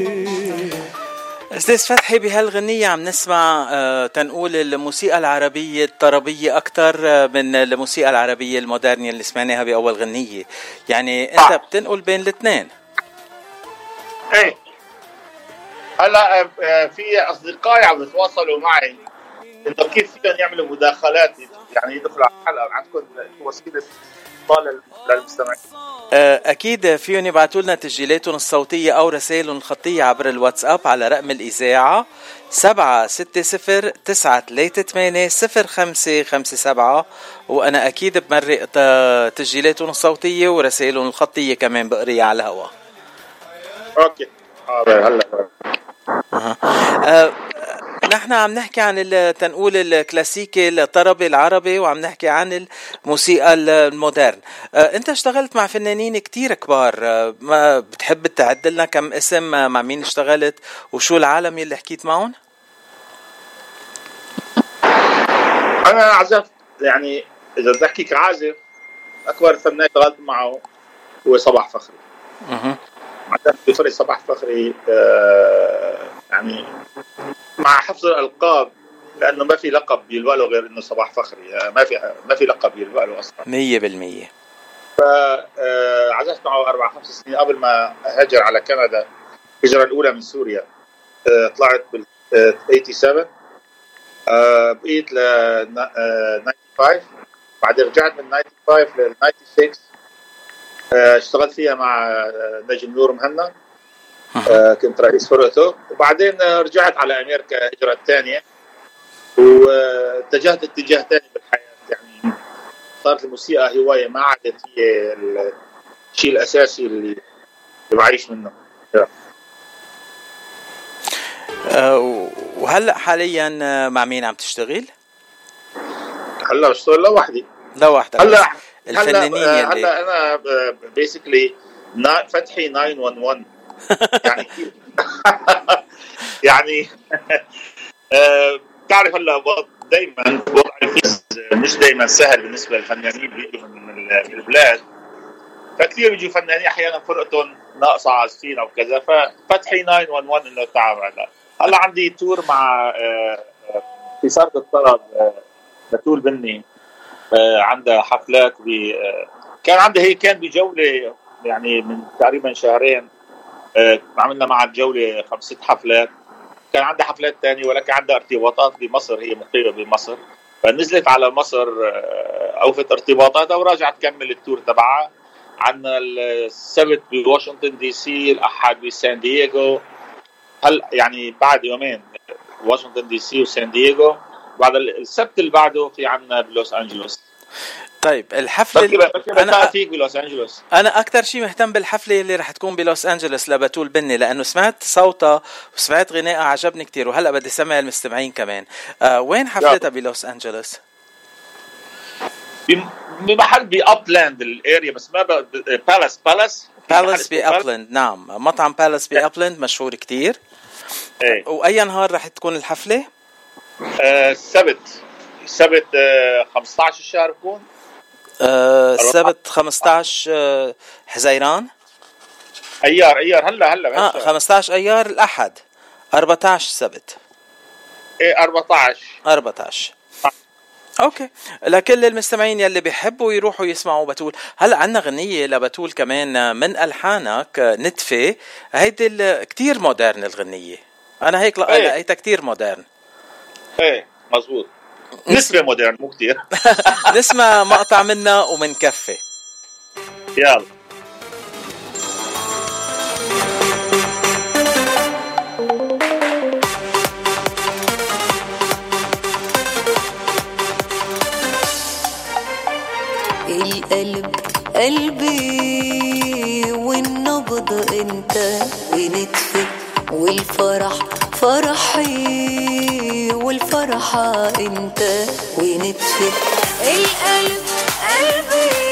أستاذ فتحي بهالغنية عم نسمع آه، تنقول الموسيقى العربية الطربية أكثر من الموسيقى العربية المودرنية اللي سمعناها بأول غنية. يعني أنت آه. بتنقل بين الاثنين. إيه. هلا آه، آه، في اصدقائي عم يتواصلوا معي. إنه كيف فيهم يعملوا مداخلات؟ يعني يدخلوا على الحلقة عندكم وسيلة اتصال للمستمعين آه، أكيد فيهم يبعتوا لنا تسجيلاتهم الصوتية أو رسائلهم الخطية عبر الواتساب على رقم الإذاعة سبعة ستة صفر تسعة ثلاثة ثمانية صفر خمسة خمسة سبعة. وأنا أكيد بمرق تسجيلاتهم الصوتية ورسائلهم الخطية كمان بقريها على الهواء. أوكي. حاضر هلا. آه، نحن عم نحكي عن التنقول الكلاسيكي الطربي العربي وعم نحكي عن الموسيقى المودرن. آه، انت اشتغلت مع فنانين كتير كبار. آه، ما بتحب تعد لنا كم اسم آه، مع مين اشتغلت وشو العالم يلي حكيت معهم؟ أنا عزفت يعني إذا بدي احكي كعازف أكبر فنان اشتغلت معه هو صباح فخري. مهم. كان بفرق صباح فخري آه، يعني مع حفظ الألقاب لأنه ما في لقب يلوى له غير إنه صباح فخري. آه، ما في ما في لقب يلوى له أصلا. مية بالمية. فعزفت معه أربع خمس سنين قبل ما هاجر على كندا الهجرة الأولى من سوريا. آه، طلعت بال آه، 87 آه، بقيت ل آه، 95 بعدين رجعت من 95 لل 96 آه، اشتغلت فيها مع آه، نجم نور مهنا. آه، كنت رئيس فرقته وبعدين آه، رجعت على أمريكا الهجره الثانية واتجهت اتجاه ثاني بالحياة يعني صارت الموسيقى هواية ما عادت هي الشيء الأساسي اللي بعيش منه. آه، وهلأ حاليا آه، مع مين عم تشتغل؟ هلأ بشتغل لوحدي. لوحدك. هلأ الفنانين هلا هلأ أنا بيسكلي فتحي 911 يعني يعني آه، بتعرف هلا دائما وضع الفيز مش دائما سهل بالنسبة للفنانين بيجوا من ال- من البلاد. فكثير بيجوا فنانين أحيانا فرقتهم ناقصة عازفين أو كذا ففتحي 911 إنه تعال هلا هلا عندي تور مع آه، آه، في صارت الطرب بتول بني عندها حفلات ب كان عندها هي كان بجولة يعني من تقريبا شهرين عملنا مع الجوله خمس ست حفلات. كان عندها حفلات ثانية ولكن عندها ارتباطات بمصر هي مقيمة بمصر. فنزلت على مصر آه، أوفت ارتباطاتها ورجعت تكمل التور تبعها. عندنا السبت بواشنطن دي سي الأحد بسان دييغو. هل يعني بعد يومين واشنطن دي سي وسان دييغو. بعد السبت اللي بعده في عندنا بلوس أنجلوس. طيب الحفله بكي بكي أنا فيك بلوس أنجلوس. أنا أكثر شيء مهتم بالحفلة اللي رح تكون بلوس أنجلوس لبتول بني لأنه سمعت صوتها وسمعت غنائها عجبني كتير وهلأ بدي سمع المستمعين كمان. آه وين حفلتها بلوس أنجلوس؟ بم- بمحل ب Upland ال area بس ما Palace Palace Palace ب Upland نعم. مطعم Palace ب Upland مشهور كتير. إيه. وأي نهار رح تكون الحفلة؟ آه، السبت السبت آه، 15 الشهر بكون آه السبت 15 آه حزيران. أيار أيار هلا هلا آه بهالشهر. 15 أيار الأحد. 14 سبت. إيه 14 14 okay. لكل المستمعين يلي بيحبوا يروحوا يسمعوا بتول. هلا عندنا غنية لبتول كمان من ألحانك نتفة. هيدي ال- كتير modern الغنية. أنا هيك إيه. لقيتها كتير modern. إيه مزبوط. نسبة modern مو كثير نسمع مقطع منها ومن كفة يلا. القلب قلبي والنبض انت ونتفي والفرح فرحي. والفرحة انت ونتفي القلب قلبي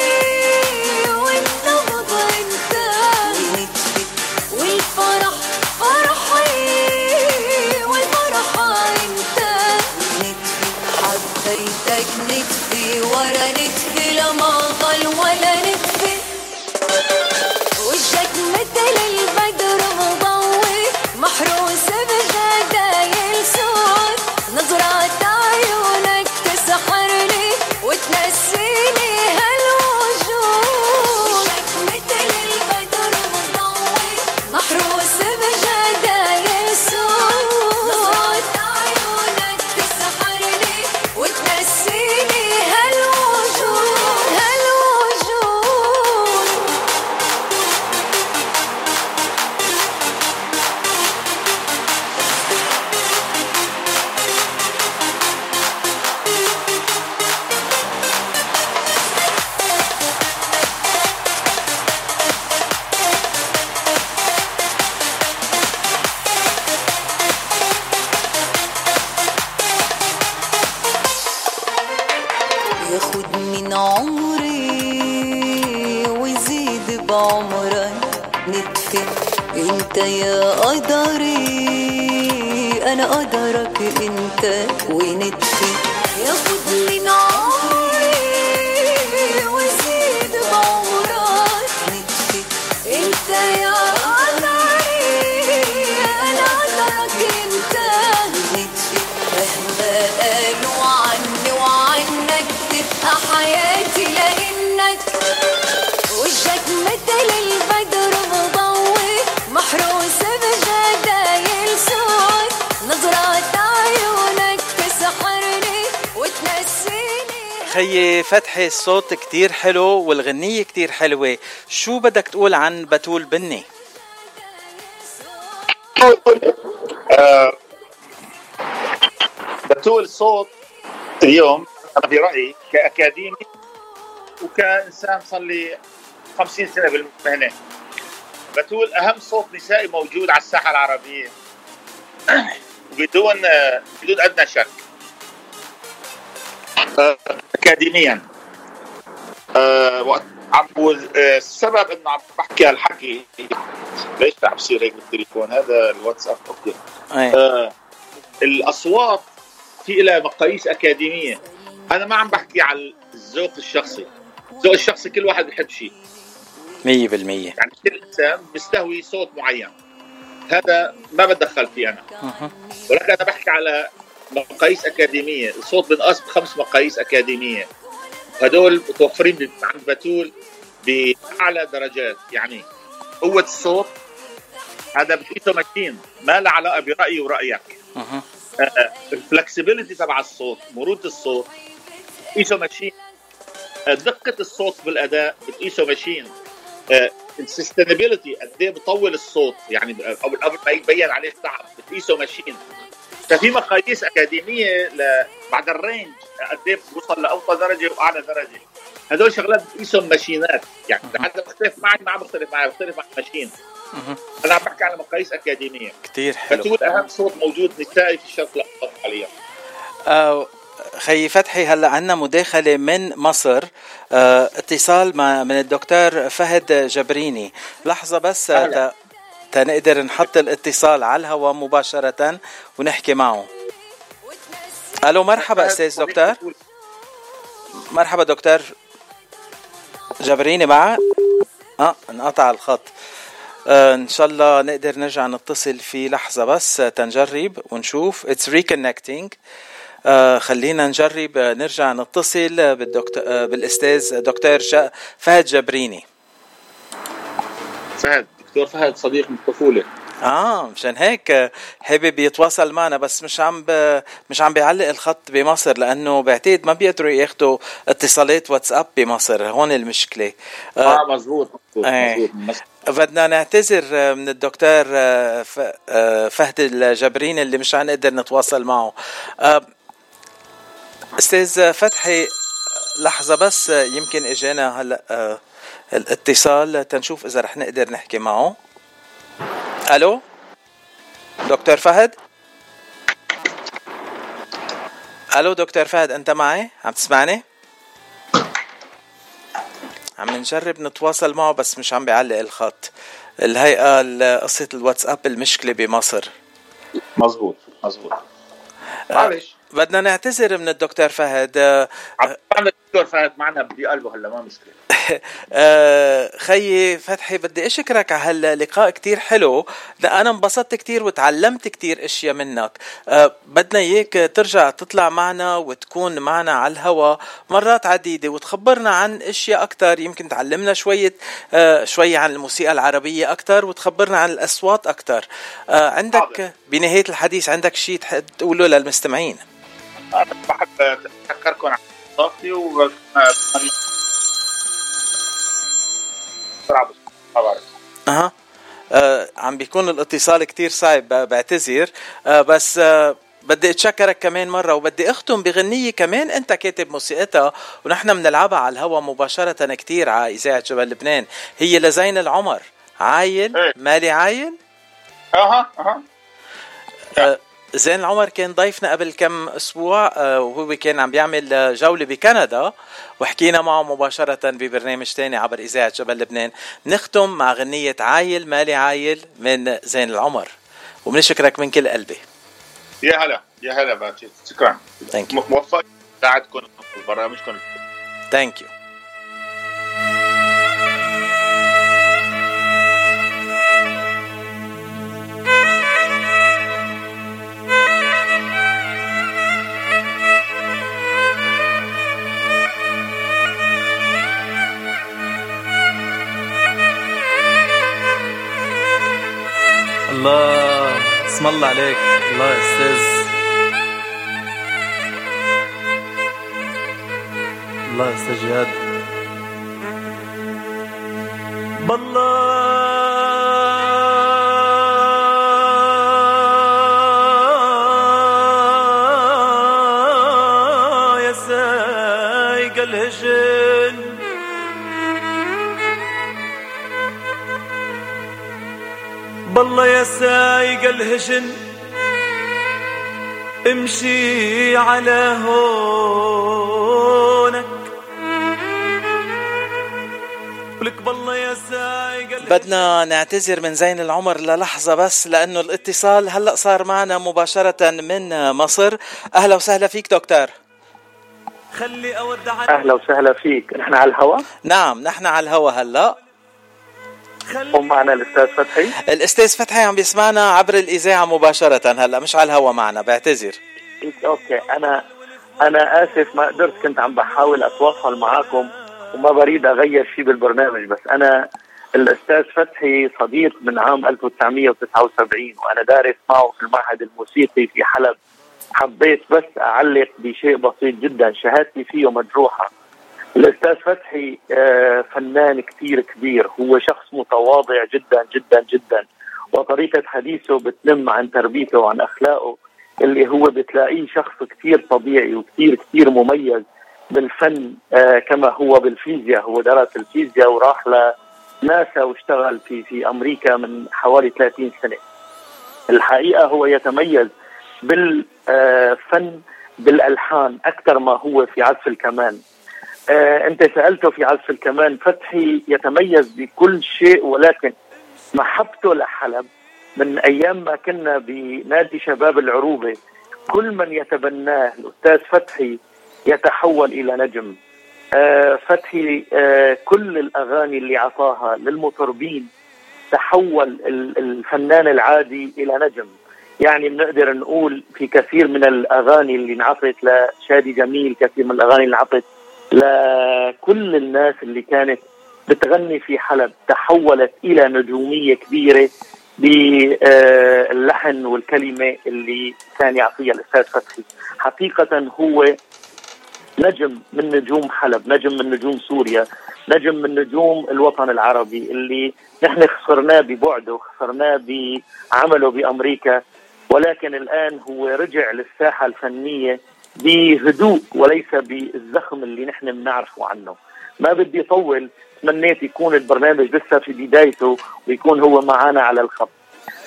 الصوت كتير حلو والغنية كتير حلوة. شو بدك تقول عن بتول بني؟ آه، بتول صوت اليوم أنا في رأيي كأكاديمي وكإنسان صار لي 50 سنة بالمهنة. بتول أهم صوت نسائي موجود على الساحة العربية. بدون بدون أدنى شك. آه، أكاديميا. آه، وقت عم آه، السبب انه عم بحكي هالحكي ليش عم بصير هيك بالتليفون؟ هذا الواتساب okay. آه، الأصوات في لها مقاييس أكاديمية. أنا ما عم بحكي على الذوق الشخصي. الذوق الشخصي كل واحد بيحب شيء مية بالمية. يعني كل إنسان بيستهوي صوت معين. هذا ما بتدخل فيه أنا. ولكن أنا بحكي على مقاييس أكاديمية. الصوت بنقاس بخمس مقاييس أكاديمية. هدول متوفرين عند بتول بأعلى درجات يعني قوة الصوت هذا بتقيسه ماشين ما له علاقة برأيي ورأيك. مهم. الفلكسبيليتي تبع الصوت مرونة الصوت بتقيسه ماشين. آه، دقة الصوت بالأداء بتقيسه ماشين. ال sustainability قد إيه بطول الصوت يعني قبل ما يبين عليه تعب بتقيسه machine. ففي مقاييس أكاديمية ل... بعد ال range. قد إيه بوصل لأوطى درجة وأعلى درجة. هدول شغلات بتقيسهم machine ات. يعني حدا بيختلف معي ما عم بختلف معي بختلف مع machine. مهم. أنا عم بحكي على مقاييس أكاديمية. كتير حلو. بتقول أهم صوت موجود نسائي في الشرق الأوسط حاليا. آه، خيي فتحي هلأ عنا مداخلة من مصر. آه، اتصال مع من الدكتور فهد جبريني. لحظة بس أهلا. تنقدر نحط الاتصال على الهواء مباشرة ونحكي معه. ألو مرحبا أستاذ دكتور. مرحبا دكتور. جبريني معك؟ آه انقطع الخط. آه إن شاء الله نقدر نرجع نتصل في لحظة بس آه، تنجرب ونشوف. It's reconnecting آه خلينا نجرب آه، نرجع نتصل آه، بالدكتور آه بالأستاذ دكتور فهد جبريني فهد. دكتور فهد صديق من الطفوله آه مشان هيك آه، حابب يتواصل معنا بس مش عم ب... مش عم بيعلق الخط بمصر لأنه بعتقد ما بيقدروا ياخذوا اتصالات واتساب بمصر هون المشكلة. آه آه مزبوط مزبوط إيه. مزبوط بدنا نعتذر آه، من الدكتور آه، ف- آه، فهد الجبرين اللي مش حنقدر نتواصل معه. آه، أستاذ فتحي لحظة بس آه، يمكن اجانا هلا آه، الاتصال تنشوف إذا رح نقدر نحكي معه. ألو؟ دكتور فهد؟ ألو دكتور فهد أنت معي؟ عم تسمعني؟ عم نجرب نتواصل معه بس مش عم بيعلق الخط. الهيئة ال- قصة الواتساب المشكلة بمصر. مزبوط مزبوط معلش بدنا نعتذر من الدكتور فهد. آه، عم عم الدكتور فهد معنا بقلبه هلا ما مشكلة. آه، خيي فتحي بدي أشكرك على هاللقاء كتير حلو. أنا انبسطت كتير وتعلمت كتير أشياء منك. آه، بدنا إياك ترجع تطلع معنا وتكون معنا على الهوا مرات عديدة وتخبرنا عن أشياء أكتر. يمكن تعلمنا شوية آه، شوية عن الموسيقى العربية أكتر وتخبرنا عن الأصوات أكتر. آه، عندك حاضر. بنهاية الحديث عندك شيء تقوله للمستمعين؟ بحب أتذكركم على صوتي و بسرعة بس ما بعرف أها. آه عم بيكون الاتصال كتير صعب بعتذر. آه بس آه بدي أتشكرك كمان مرة وبدي أختم بغنية كمان أنت كاتب موسيقتها ونحن بنلعبها على الهوا مباشرة كتير على إذاعة جبل لبنان. هي لزين العمر. عايل؟ إيه. مالي عايل؟ أها أها. آه زين العمر كان ضيفنا قبل كم أسبوع آه وهو كان عم بيعمل آه، جولة بكندا وحكينا معه مباشرة ببرنامج تاني عبر إذاعة جبل لبنان. نختم مع غنية عايل مالي عايل من زين العمر. وبنشكرك من كل قلبي. يا هلا يا هلا باتشي. شكرا. Thank you م- موفق. ساعدكم في برامجكم ثانك يو الله. اسم الله عليك. الله يا أستاذ الله أستاذ جهاد. بالله. بالله يا سايق الهجن امشي على هونك. ولك بالله يا سايق الهجن. بدنا نعتذر من زين العمر للحظة بس لأنه الاتصال هلأ صار معنا مباشرة من مصر. أهلا وسهلا فيك دكتور. خلي اودعك أهلا وسهلا فيك. نحن على الهواء؟ نعم نحن على الهوا هلأ. ومعنا الأستاذ فتحي؟ الأستاذ فتحي عم بيسمعنا عبر الإذاعة مباشرة. هلأ مش على الهوا معنا بعتذر. أوكي أنا أنا آسف ما قدرت كنت عم بحاول أتواصل معاكم وما بريد أغير شيء بالبرنامج بس أنا الأستاذ فتحي صديق من عام 1979 وأنا دارس معه في المعهد الموسيقي في حلب. حبيت بس أعلق بشيء بسيط جدا شهادتي فيه مجروحة. الأستاذ فتحي آه، فنان كثير كبير. هو شخص متواضع جدا جدا جدا. وطريقة حديثه بتنم عن تربيته وعن أخلاقه اللي هو بتلاقيه شخص كثير طبيعي وكثير كثير مميز بالفن آه، كما هو بالفيزياء. هو درس الفيزياء وراح لناسا واشتغل في في أمريكا من حوالي 30 سنة. الحقيقة هو يتميز بالفن بالألحان أكثر ما هو في عزف الكمان. آه، انت سألته في عزف الكمان فتحي يتميز بكل شيء ولكن محبته لحلب من أيام ما كنا بنادي شباب العروبة. كل من يتبناه الأستاذ فتحي يتحول إلى نجم. آه، فتحي آه، كل الأغاني اللي عطاها للمطربين تحول ال- الفنان العادي إلى نجم. يعني بنقدر نقول في كثير من الأغاني اللي انعطت لشادي جميل كثير من الأغاني اللي انعطت لكل الناس اللي كانت بتغني في حلب تحولت إلى نجومية كبيرة باللحن والكلمة اللي كان يعطيها الأستاذ فتحي. حقيقة هو نجم من نجوم حلب نجم من نجوم سوريا نجم من نجوم الوطن العربي اللي نحن خسرناه ببعده خسرناه بعمله بأمريكا ولكن الآن هو رجع للساحة الفنية بهدوء وليس بالزخم اللي نحن بنعرفه عنه ما بدي اطول تمنيت يكون البرنامج لسه في بدايته ويكون هو معنا على الخط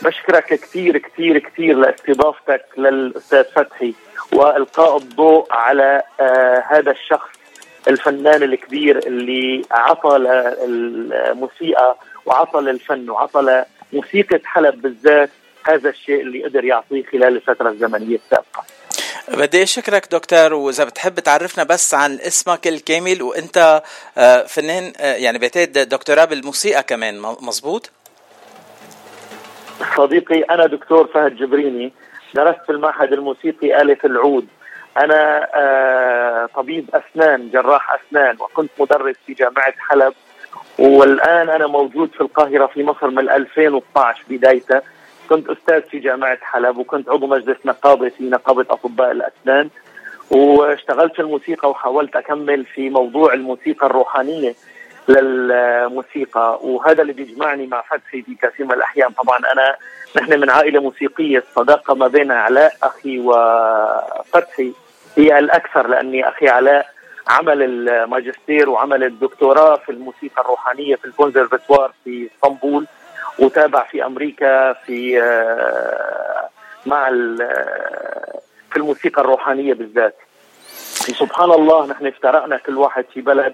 بشكرك كثير كثير كثير لاستضافتك للأستاذ فتحي وإلقاء الضوء على آه هذا الشخص الفنان الكبير اللي عطى الموسيقى وعطى للفن وعطى لموسيقى حلب بالذات هذا الشيء اللي قدر يعطيه خلال الفترة الزمنية السابقة. بدي أشكرك دكتور وإذا بتحب تعرفنا بس عن اسمك الكامل وأنت آه، فنان آه، يعني بعتقد دكتوراه بالموسيقى كمان مزبوط صديقي أنا دكتور فهد جبريني درست في المعهد الموسيقي آلة العود. أنا آه طبيب أسنان جراح أسنان وكنت مدرس في جامعة حلب. والآن أنا موجود في القاهرة في مصر من 2012 بدايته. كنت أستاذ في جامعة حلب وكنت عضو مجلس نقابة في نقابة أطباء الأسنان واشتغلت في الموسيقى وحاولت أكمل في موضوع الموسيقى الروحانية للموسيقى وهذا اللي بيجمعني مع فتحي في كثير من الأحيان. طبعا أنا نحن من عائلة موسيقية الصداقه ما بين علاء أخي وفتحي هي الأكثر لأني أخي علاء عمل الماجستير وعمل الدكتوراه في الموسيقى الروحانية في الكونسرفتوار في إسطنبول. وتابع في أمريكا في آه، مع آه، في الموسيقى الروحانية بالذات. سبحان الله نحن افترقنا كل واحد في بلد.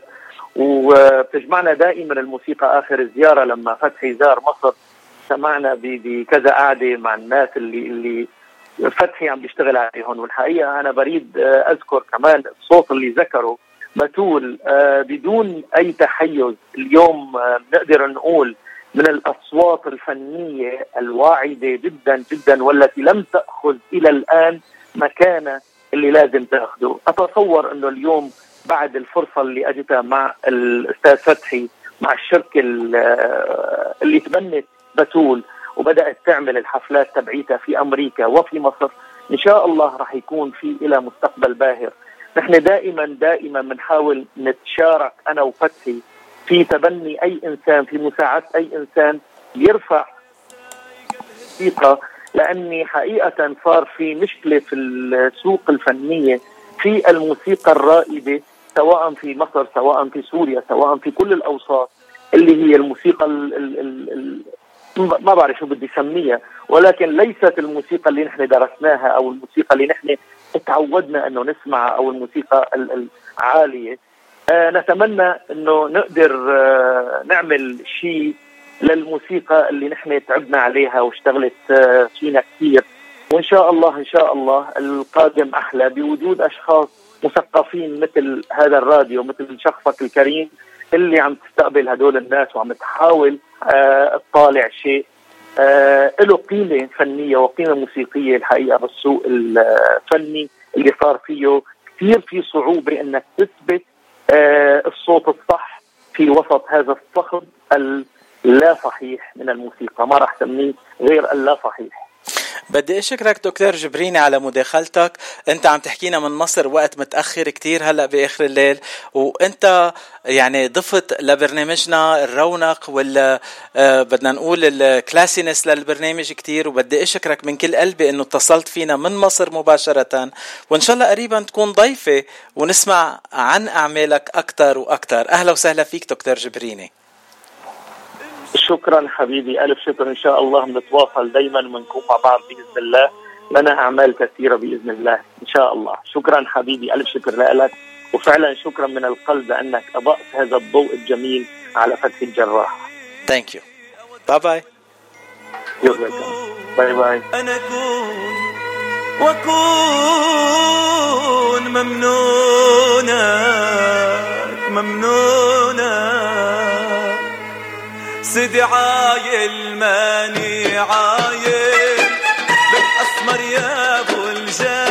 وبتجمعنا دائما الموسيقى آخر الزياره لما فتحي زار مصر. سمعنا بكذا قعدة مع الناس اللي اللي فتحي عم بيشتغل عليهم. والحقيقة أنا بريد آه، أذكر كمان الصوت اللي ذكره بتول بدون أي تحيز. اليوم بنقدر نقول من الأصوات الفنية الواعدة جدا جدا والتي لم تأخذ إلى الآن مكانه اللي لازم تأخذه، أتصور إنه اليوم بعد الفرصة اللي أجتها مع الأستاذ فتحي مع الشركة ال- اللي تبنت بتول وبدأت تعمل الحفلات تبعيتها في أمريكا وفي مصر إن شاء الله راح يكون في إلى مستقبل باهر. نحن دائما دائما بنحاول نتشارك أنا وفتحي في تبني أي إنسان في مساعدة أي إنسان يرفع الموسيقى لأني حقيقة صار في مشكلة في السوق الفنية في الموسيقى الرائدة سواء في مصر سواء في سوريا سواء في كل الأوساط اللي هي الموسيقى ال ال ال ال ما بعرف شو بدي اسميها ولكن ليست الموسيقى اللي نحن درسناها أو الموسيقى اللي نحن تعودنا إنه نسمعها أو الموسيقى العاليه نتمنى إنه نقدر آه نعمل شيء للموسيقى اللي نحن تعبنا عليها واشتغلت آه فينا كثير. وإن شاء الله إن شاء الله القادم أحلى بوجود أشخاص مثقفين مثل هذا الراديو مثل شخصك الكريم اللي عم تستقبل هدول الناس وعم تحاول آه تطالع شيء. آه له قيمة فنية وقيمة موسيقية الحقيقة بالسوق الفني اللي صار فيه. كثير في صعوبة إنك تثبت آه الصوت الصح في وسط هذا الصخب اللا صحيح من الموسيقى. ما راح سميه غير اللا صحيح. بدي أشكرك دكتور جبريني على مداخلتك. أنت عم تحكينا من مصر وقت متأخر كتير هلأ بآخر الليل وأنت يعني ضفت لبرنامجنا الرونق وال آه، بدنا نقول الكلاسينس للبرنامج كتير وبدي أشكرك من كل قلبي إنه اتصلت فينا من مصر مباشرة وإن شاء الله قريبا تكون ضيفة ونسمع عن أعمالك أكثر وأكثر أهلا وسهلا فيك دكتور جبريني. شكرا حبيبي ألف شكر. إن شاء الله بنتواصل دائما ونكون مع بعض بإذن الله. لنا أعمال كثيرة بإذن الله. إن شاء الله. شكرا حبيبي. ألف شكر لك. وفعلا شكرا من القلب لانك أضأت هذا الضوء الجميل على فتح الجراح. Thank you bye bye bye bye أنا أكون وأكون ممنونك ممنونك. سيدي عايل ماني عايل. بالأسمر يا أبو الجدايل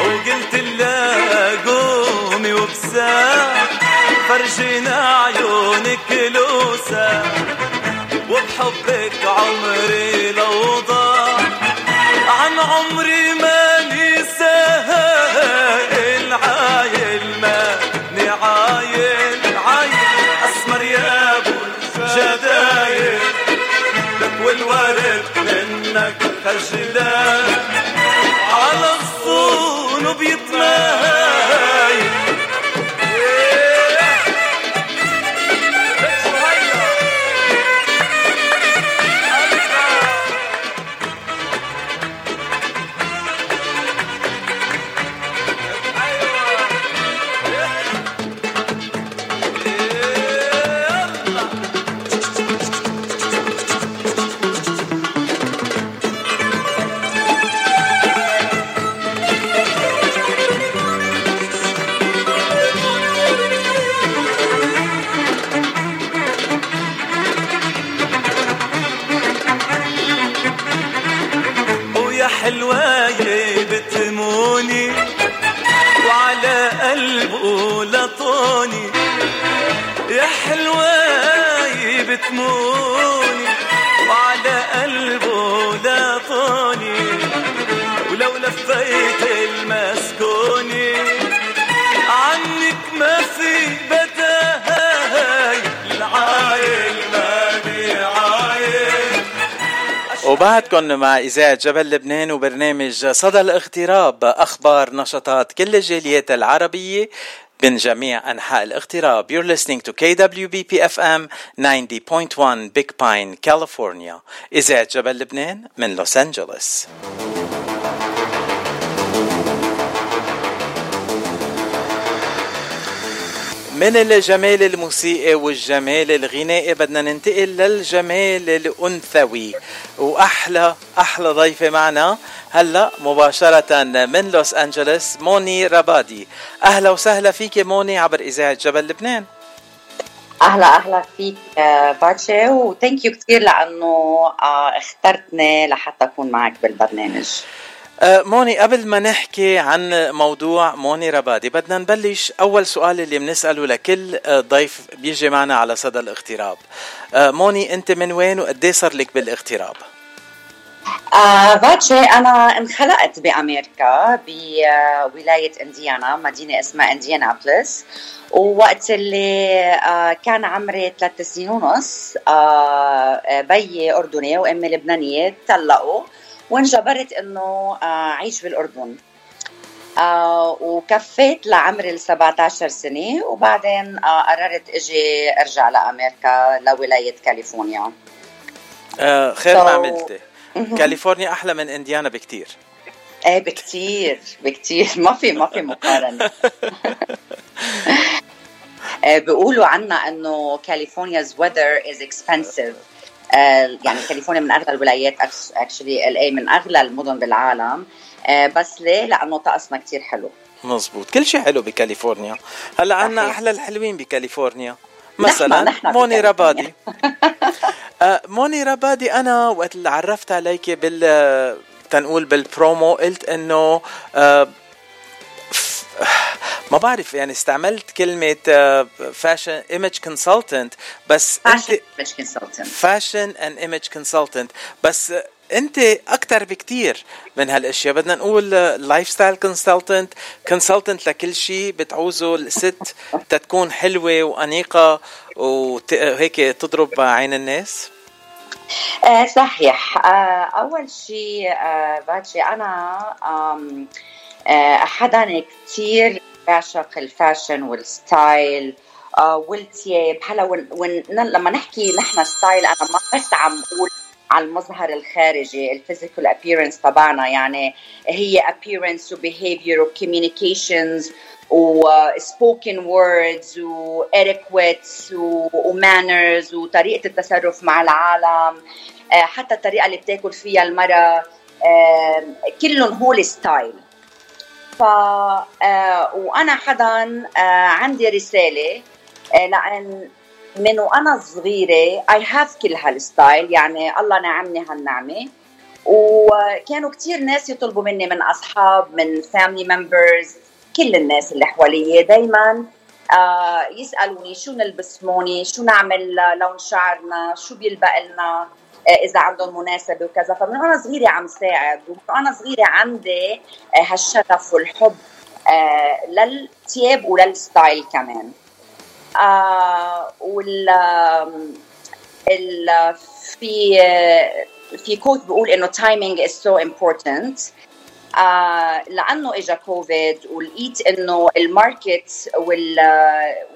وقلت لها قومي وبسع فرجينا عيونك لوسع وبحبك عمري لو ضاع عن عمري ما نساها العايل ماني عايل عايل. أسمر يا أبو الجدايل لك والورد منك خجلان. على الصون بيتمايل لفيت المسكوني عنك ما في بداهي العايل ماني عايل. وبعدكم مع إذاعة جبل لبنان وبرنامج صدى الاغتراب أخبار نشاطات كل الجاليات العربية من جميع أنحاء الاغتراب. You're listening to KWBP FM 90.1 Big Pine, California. إذاعة جبل لبنان من لوس أنجلوس. من الجمال الموسيقي والجمال الغنائي بدنا ننتقل للجمال الأنثوي. وأحلى أحلى ضيفة معنا هلأ مباشرة من لوس أنجلوس موني ربادي. أهلا وسهلا فيك موني عبر إذاعة جبل لبنان. أهلا أهلا فيك آه، باتشي. و thank you كثير لأنه آه، اخترتني لحتى أكون معك بالبرنامج. موني قبل ما نحكي عن موضوع موني ربادي بدنا نبلش أول سؤال اللي بنسأله لكل آه، ضيف بيجي معنا على صدى الاغتراب. آه، موني أنت من وين وقديه صار لك بالاغتراب؟ آه باتشي أنا انخلقت بأمريكا بولاية إنديانا مدينة اسمها إنديانابلس. ووقت اللي آه كان عمري ثلاث سنين ونص آه بيي أردني وأمي لبنانية طلقوا وانجبرت إنه آه اعيش بالأردن. آه وكفيت لعمري ال 17 سنة وبعدين آه قررت إجي أرجع لأمريكا لولاية كاليفورنيا. آه، خير ما عملتي كاليفورنيا أحلى من إنديانا بكتير. إيه بكتير بكتير. ما في ما في مقارنة. آه، بيقولوا عنا إنه كاليفورنيا's weather is expensive. آه، يعني كاليفورنيا من أغلى الولايات actually LA من أغلى المدن بالعالم آه، بس ليه؟ لأنه طقسنا كتير حلو مزبوط كل شيء حلو بكاليفورنيا هلأ عنا. أحلى الحلوين بكاليفورنيا مثلا نحن موني. ربادي آه، موني ربادي أنا وقت اللي عرفت عليك بال تنقول بالبرومو قلت إنه آه، ما بعرف يعني استعملت كلمة fashion image consultant بس fashion consultant fashion and image consultant بس أنت أكثر بكتير من هالأشياء. بدنا نقول lifestyle consultant consultant لكل شيء. بتعوزه الست تتكون حلوة وأنيقة وهيك تضرب عين الناس؟ آه صحيح. آه أول شيء آه باتشي آه حدا كتير بعشق ال fashion وال style. آه والتياب هلا when when لما نحكي نحن style أنا ما بس عم بقول على المظهر الخارجي ال physical appearance تبعنا يعني هي appearance و behavior و communications و spoken words و etiquettes و, و manners وطريقة التصرف مع العالم. آه، حتى الطريقة اللي بتاكل فيها المرأة. آه، كلهم هول style. آه، وأنا حدا آه، عندي رسالة آه، لأن من وأنا صغيرة I have كل هال style يعني الله نعمني هالنعمة. وكانوا كتير ناس يطلبوا مني من أصحاب من family members كل الناس اللي حواليا دائما يسألوني شو نلبس موني شو نعمل لون شعرنا شو بيلبق لنا. إذا عندهم مناسبة وكذا. فمن وأنا صغيرة عم ساعد ومن وأنا صغيرة عندي آه، هالشغف والحب آه، للثياب ولل style كمان. آه وال ال في آه، في quote بيقول إنه timing is so important. آه لأنه اجى كوفيد ولقيت إنه ال market وال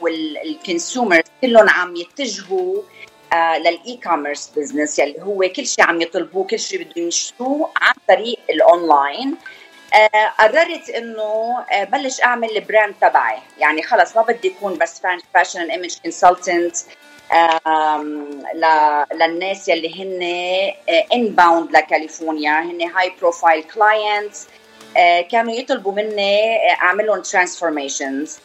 وال consumer كلهم عم يتجهوا آه لل e-commerce business يلي هو كل شيء عم يطلبوه كل شيء بدهم يشتروه عن طريق الأونلاين. آه قررت إنه آه بلش أعمل ال brand تبعي. يعني خلص ما بدي اكون بس fashion image consultant للناس يلي هن inbound لكاليفورنيا. هن high profile clients كانوا يطلبوا مني آه، اعمل لهم transformations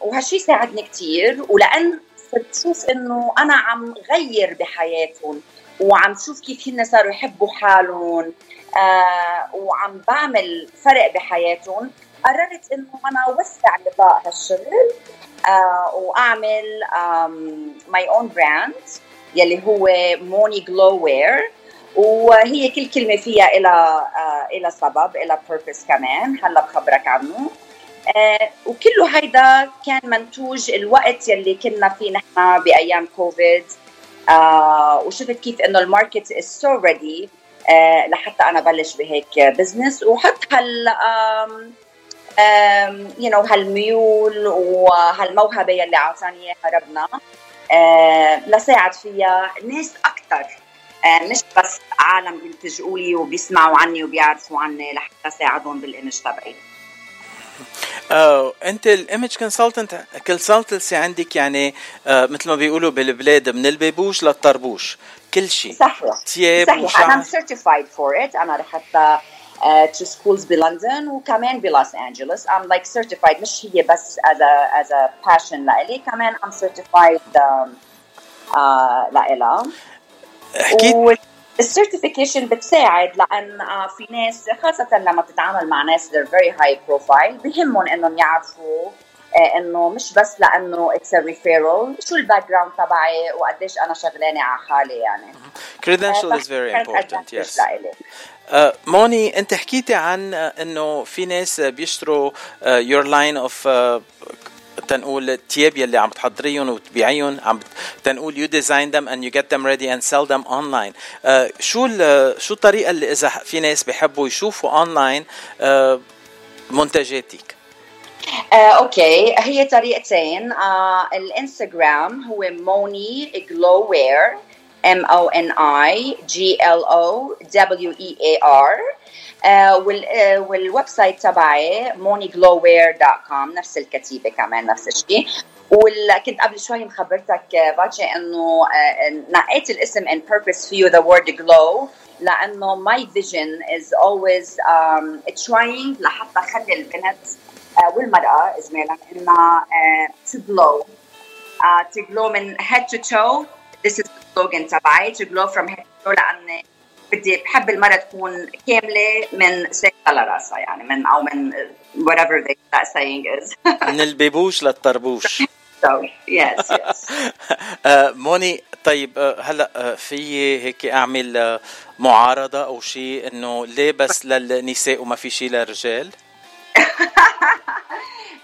وهالشيء ساعدني كثير ولأن صرت شوف إنه أنا عم غير بحياتهم وعم شوف كيف هن صاروا يحبوا حالهم آه وعم بعمل فرق بحياتهم قررت إنه أنا أوسع نطاق هالشغل آه وأعمل my own brand يلي هو موني جلو وير وهي كل كلمة فيها إلها إلها سبب إلها purpose كمان هلا بخبرك عنه. آه وكله هيدا كان منتوج الوقت يلي كنا فيه نحن بأيام كوفيد. آه وشفت كيف إنه ال market is so ready لحتى أنا بلش بهيك business وحط هال you know هالميول وهالموهبة يلي أعطاني إياها ربنا آه لساعد فيها ناس أكثر آه مش بس عالم بيلتجئوا لي وبيسمعوا عني وبيعرفوا عني لحتى ساعدهم بال image تبعي. آه، أنت ال image consultant consultancy عندك يعني آه، مثل ما بيقولوا بالبلاد من البابوج للطربوش كل شيء. صحيح ثياب صحيح. وشعر. أنا certified for it أنا رحت two schools بلندن وكمان بلوس انجلوس I'm like certified مش هي بس as a passion لإلي كمان certified um, uh, لإلها. حكيت ال certification بتساعد لأن آه، في ناس خاصة لما تتعامل مع ناس they're very high profile بهمهم إنهم يعرفوا آه، إنه مش بس لأنه it's referral شو ال background تبعي وقديش أنا شغلانة على حالي يعني. Credential آه، is very important yes. موني أنت حكيتي عن إنه في ناس بيشتروا your line of تنقول التياب يلي عم تحضريهم وتبيعيهم عم تنقول design them and you get them ready and sell them online. آه، شو ال- شو الطريقة اللي إذا في ناس بيحبوا يشوفوا اونلاين منتجاتك؟ آه، okay هي طريقتين. آه، الإنستغرام هو موني جلو وير G L O W E A R. آه، وال آه، وال website تبعي moneyglowwear.com نفس الكتيبة كمان نفس الشيء. وكنت قبل شوي مخبرتك آه، باتشي إنه آه، نقيت الاسم in purpose فيه the word glow لأنه my vision is always um, trying لحتى أخلي البنت آه، والمرأة اجمالا انها آه، to glow. uh, to glow من head to toe this is the slogan تبعي to glow from head to toe لأن بدي بحب المرأة تكون كاملة من ساقها لراسها يعني من أو من whatever they, that saying is. من البيبوش للطربوش. Yes yes. آه، موني طيب آه، هلأ آه، في هيك أعمل معارضة أو شيء إنه ليه بس للنساء وما في شيء للرجال؟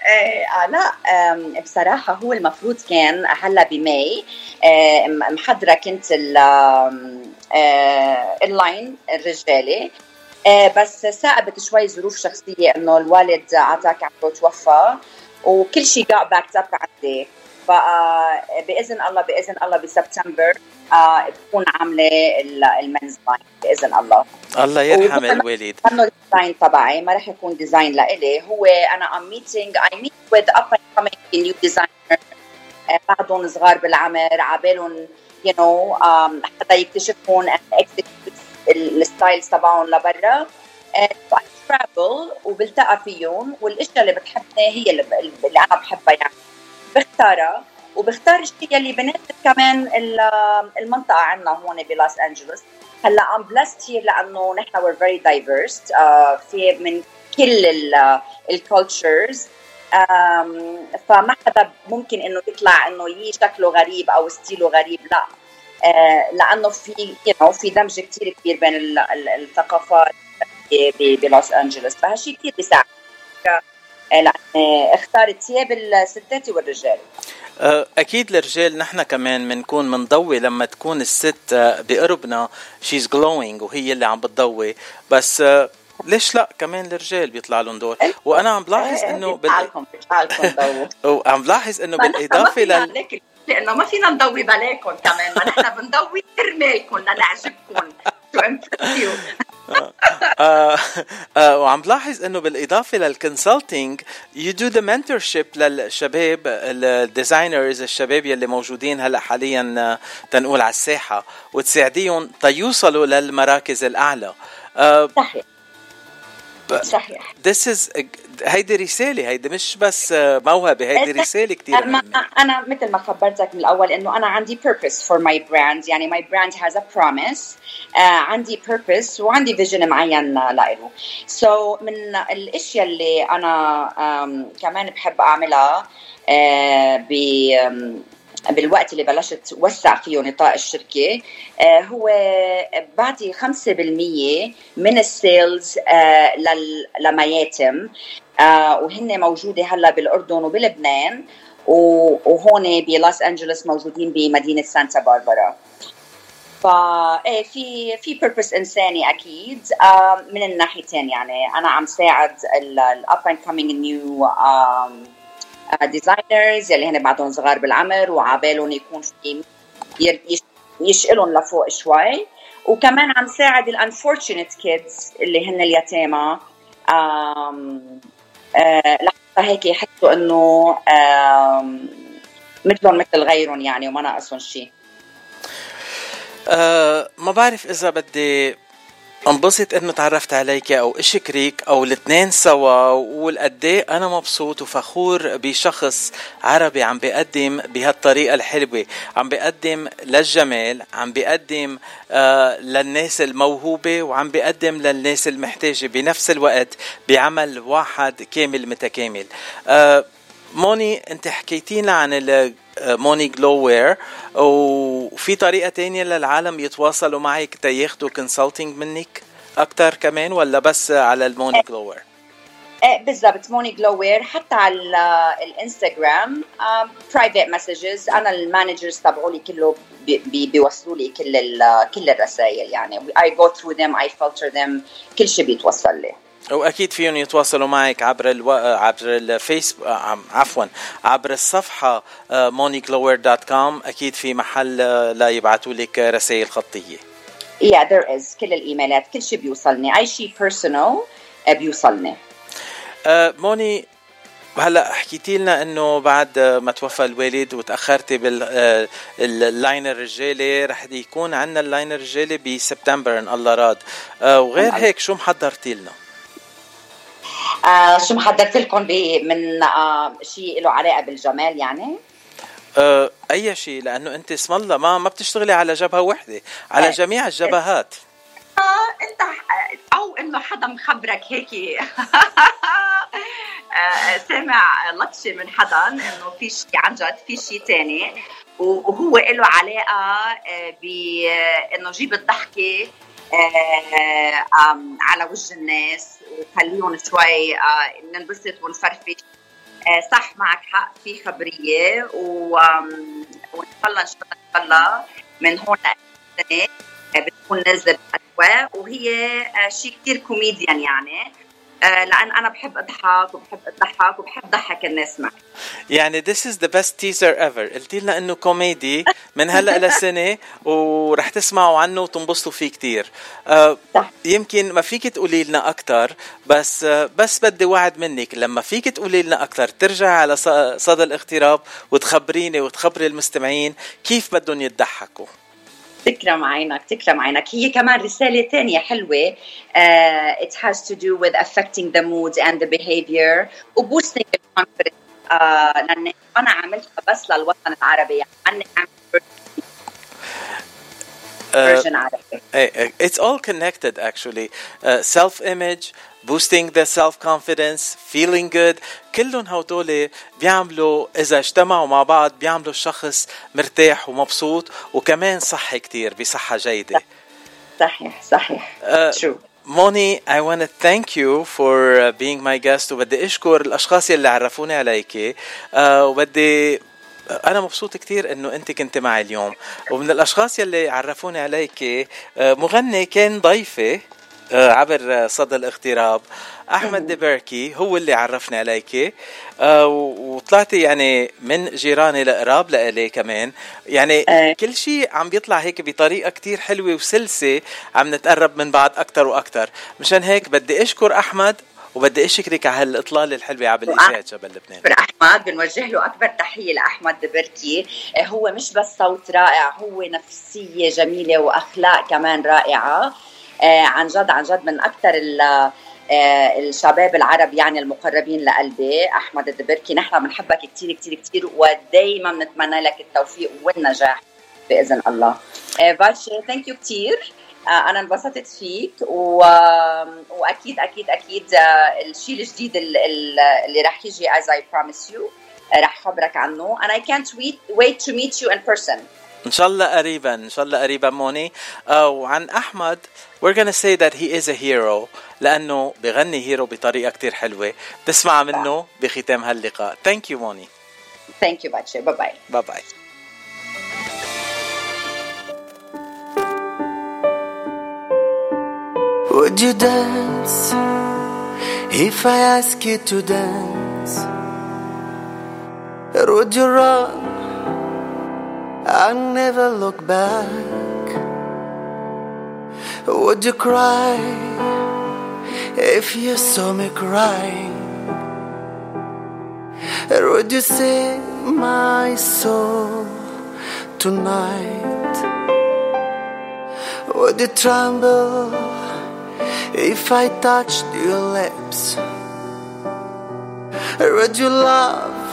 آه آه، لا آم، بصراحة هو المفروض كان هلا بماي آه، محضرة كنت آه، ال line الرجالي آه، بس ساقبت شوي ظروف شخصية إنه الوالد عطاك عمره توفى وكل شيء got backed up عندي. فبإذن الله بإذن الله بسبتمبر آه، بكون عاملة ال- men's line بإذن الله. الله يرحم الوالد. انه ال design تبعي ما رح يكون design لإلي. هو أنا am meeting I meet with up and coming new designer بعدهم صغار بالعمر عبالهم you know حتى يكتشفون ال styles تبعهم لبرا. travel وبلتقى فيهم والأشياء اللي بتعجبني هي اللي, اللي أنا بحبها يعني. بختارها وبختار الشيء اللي بناسب كمان ال- المنطقة عندنا هون بلوس أنجلوس. هلأ I'm blessed here لأنه نحن very diverse uh, في من كل ال cultures فما حدا ممكن إنه يطلع إنه يي شكله غريب أو style ه غريب لا. آه، لأنه في know, في دمج كثير كبير بين ال- ال- الثقافات بلوس أنجلوس. فهالشيء كثير بيساعد. اختار ثياب الستات والرجال. آه، أكيد الرجال نحن كمان بنكون منضوي لما تكون الست آه، بقربنا. she's glowing وهي اللي عم بتضوي. بس آه، ليش لا؟ كمان الرجال بيطلع لهم دور. وأنا عم بلاحظ إنه بال... بتعالكم بتعالكم ضووا وعم بلاحظ إنه بالإضافة لل لأنه ما فينا نضوي بلاكم كمان. ما نحن بنضوي كرمالكم لنعجبكم. You آه، آه، وعم بلاحظ إنه بالإضافة لل consulting you do the mentorship للشباب ال designers الشباب يلي موجودين هلأ حاليا آه، تنقول على الساحة وتساعديهم تيوصلوا للمراكز الأعلى. آه، صحيح. صحيح. This is هيدي رسالة هيدي مش بس آه، موهبة هيدي رسالة كثير أنا, أنا مثل ما خبرتك من الأول إنه أنا عندي purpose for my brand يعني my brand has a promise آه عندي purpose وعندي vision معين لإله. So من الأشياء اللي أنا um, كمان بحب أعملها آه ب um, بالوقت اللي بلشت وسع فيه نطاق الشركة آه، هو بعطي 5% من ال sales آه، لل- لمياتم آه، وهن موجودة هلا بالأردن وبلبنان وهون بلوس أنجلوس موجودين بمدينة سانتا باربرا. فا إيه في في purpose إنساني أكيد من الناحيتين يعني. أنا عم ساعد ال up and coming new designers يلي هن بعدهم صغار بالعمر وعبالهم يكون في يشقلهم لفوق شوي. وكمان عم ساعد ال unfortunate kids اللي هن اليتامى. آه، لحتى هيك يحسوا إنه مثلهم مثل غيرهم يعني وما ناقصهم شيء أه ما بعرف إذا بدي انبسط انه تعرفت عليك أو اشكرك أو الاثنين سوا وقول قد إيه أنا مبسوط وفخور بشخص عربي عم بيقدم بهالطريقة الحلوة. عم بيقدم للجمال عم بيقدم آه للناس الموهوبة وعم بيقدم للناس المحتاجة بنفس الوقت بعمل واحد كامل متكامل. آه موني انت حكيتينا عن ال موني Glow Wear وفي طريقة تانية للعالم يتواصلوا معك تياخدوا consulting منك أكتر كمان ولا بس على الموني Glow Wear؟ إيه بالضبط موني Glow Wear حتى على ال- الإنستغرام private messages أنا ال managers تبعولي كله بي- بي- بيوصلوا لي كل كل الرسائل يعني I go through them I filter them كل شيء بيتوصل لي وأكيد فيهم يتواصلوا معك عبر ألو... عبر الفيسبوك عفوا عبر الصفحة moneyglower.com أكيد في محل آه، لا يبعثوا لك رسائل خطية. Yeah there is. كل الإيميلات كل شيء بيوصلني. أي شيء personal بيوصلني. آه، موني هلأ حكيتي لنا إنه بعد ما توفى الوالد وتأخرتي بال line الرجالي رح يكون عندنا ال line الرجالي بسبتمبر إن الله راد. آه، وغير هيك شو محضرتي لنا؟ آه شو محضرت لكم من آه شيء له علاقة بالجمال يعني؟ آه، أي شيء لأنه أنت اسم الله ما ما بتشتغلي على جبهة وحدة على إيه. جميع الجبهات. آه أنت أو إنه حدا مخبرك هيك. آه، سامع لطشة من حدا إنه في شيء عن جد في شيء تاني. وهو له علاقة آه، بانه جيب الضحكة آه، على وجه الناس وخليهم شوي آه، ننبسط ونفرفش. آه، صح معك حق في خبرية وان شاء الله ان شاء الله إن شاء الله من هون آه، بتكون نازله بالاجواء وهي آه، شيء كثير كوميديان يعني. آه، لأن أنا بحب أضحك وبحب أضحك وبحب ضحك الناس معي. يعني this is the best teaser ever. قلتي لنا إنه كوميدي من هلأ لسنة ورح تسمعوا عنه وتنبسطوا فيه كتير. آه يمكن ما فيك تقولي لنا أكثر بس آه بس بدي وعد منك لما فيك تقولي لنا أكثر ترجعي على صدى الاغتراب وتخبريني وتخبري المستمعين كيف بدهم يتضحكوا. تكرم عينك تكرم عينك هي كمان رسالة تانية حلوة uh, it has to do with affecting the mood and the behavior و boosting the confidence uh, لأن أنا عملتها بس للوطن العربي يعني أنا عملت آه، version عربي Eh, eh, It's all connected actually. Uh, self image, boosting the self confidence, feeling good. كلهم هدول بيعملوا إذا اجتمعوا مع بعض بيعملوا الشخص مرتاح ومبسوط. وكمان صحي كتير بصحة جيدة. صحيح صحيح. Uh, موني I want to thank you for uh, being my guest. وبدي أشكر الأشخاص يلي عرفوني عليك. uh, وبدي أنا مبسوط كتير إنه أنت كنت معي اليوم. ومن الأشخاص يلي عرفوني عليك مغني كان ضيفي عبر uh, صدى الاغتراب. أحمد دبركي هو اللي عرفني عليك. آه وطلعتي يعني من جيراني لقراب لإلي كمان. يعني كل شيء عم بيطلع هيك بطريقة كتير حلوة وسلسة عم نتقرب من بعض أكثر وأكثر مشان هيك بدي أشكر أحمد وبدي أشكرك على هالإطلالة الحلوة على الاذاعه جبل لبنان. أحمد. بنوجه له أكبر تحية لأحمد دبركي. آه، هو مش بس صوت رائع هو نفسية جميلة وأخلاق كمان رائعة. آه، عن جد عن جد من أكثر آه، الشباب العرب يعني المقربين لقلبي أحمد الدبركي. نحن بنحبك كثير كثير كثير ودائما بنتمنى لك التوفيق والنجاح بإذن الله. آه، فاتشي thank you كثير أنا انبسطت فيك و... وأكيد أكيد أكيد آه، الشيء الجديد ال- ال- اللي راح يجي as I promise you رح خبرك عنه. And I can't wait, wait to meet you in person. إن شاء الله قريبا إن شاء الله قريبا موني. وعن أحمد we're gonna say that he is a hero لأنه بغني Hero بطريقة كتير حلوة. بتسمع منه بختام هاللقاء. thank you موني. Thank you فاتشي. bye bye bye bye Would you dance if I ask you to dance? Or would you run and never look back? Would you cry if you saw me crying? Or would you save my soul tonight? Would you tremble if I touched your lips? Or would you laugh?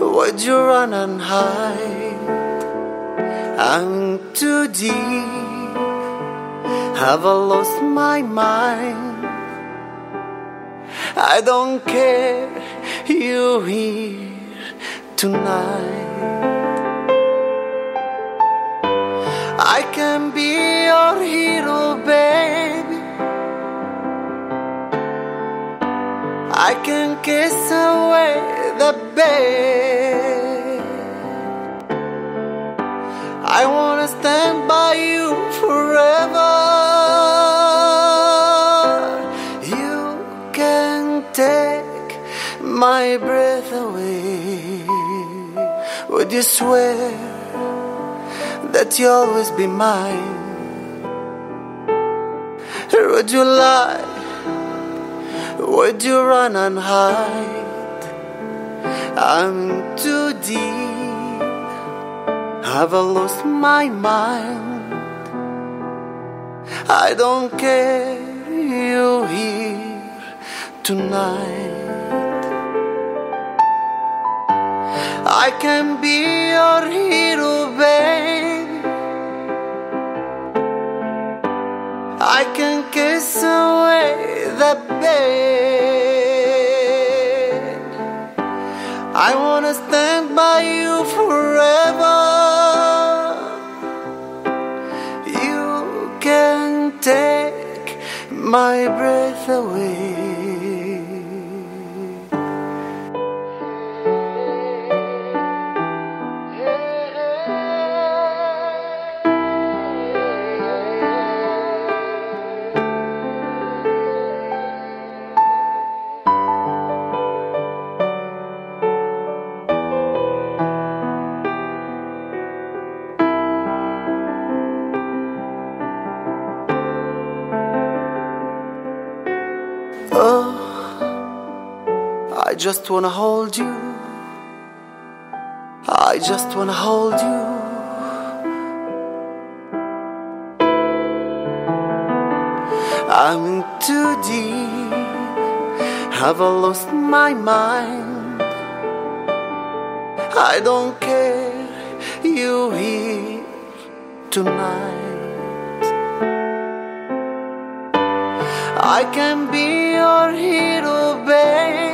Would you run and hide? I'm too deep. Have I lost my mind? I don't care. You're here tonight. I can be your hero, baby. I can kiss away the bed. I wanna stand by you forever. You can take my breath away. Would you swear that you'll always be mine? Would you lie? Would you run and hide? I'm too deep. Have I lost my mind? I don't care. You're here tonight. I can be your hero, baby. I can kiss away the bed. My breath away. Just wanna hold you. I just wanna hold you. I'm in too deep. Have I lost my mind? I don't care. You here tonight. I can be your hero, babe.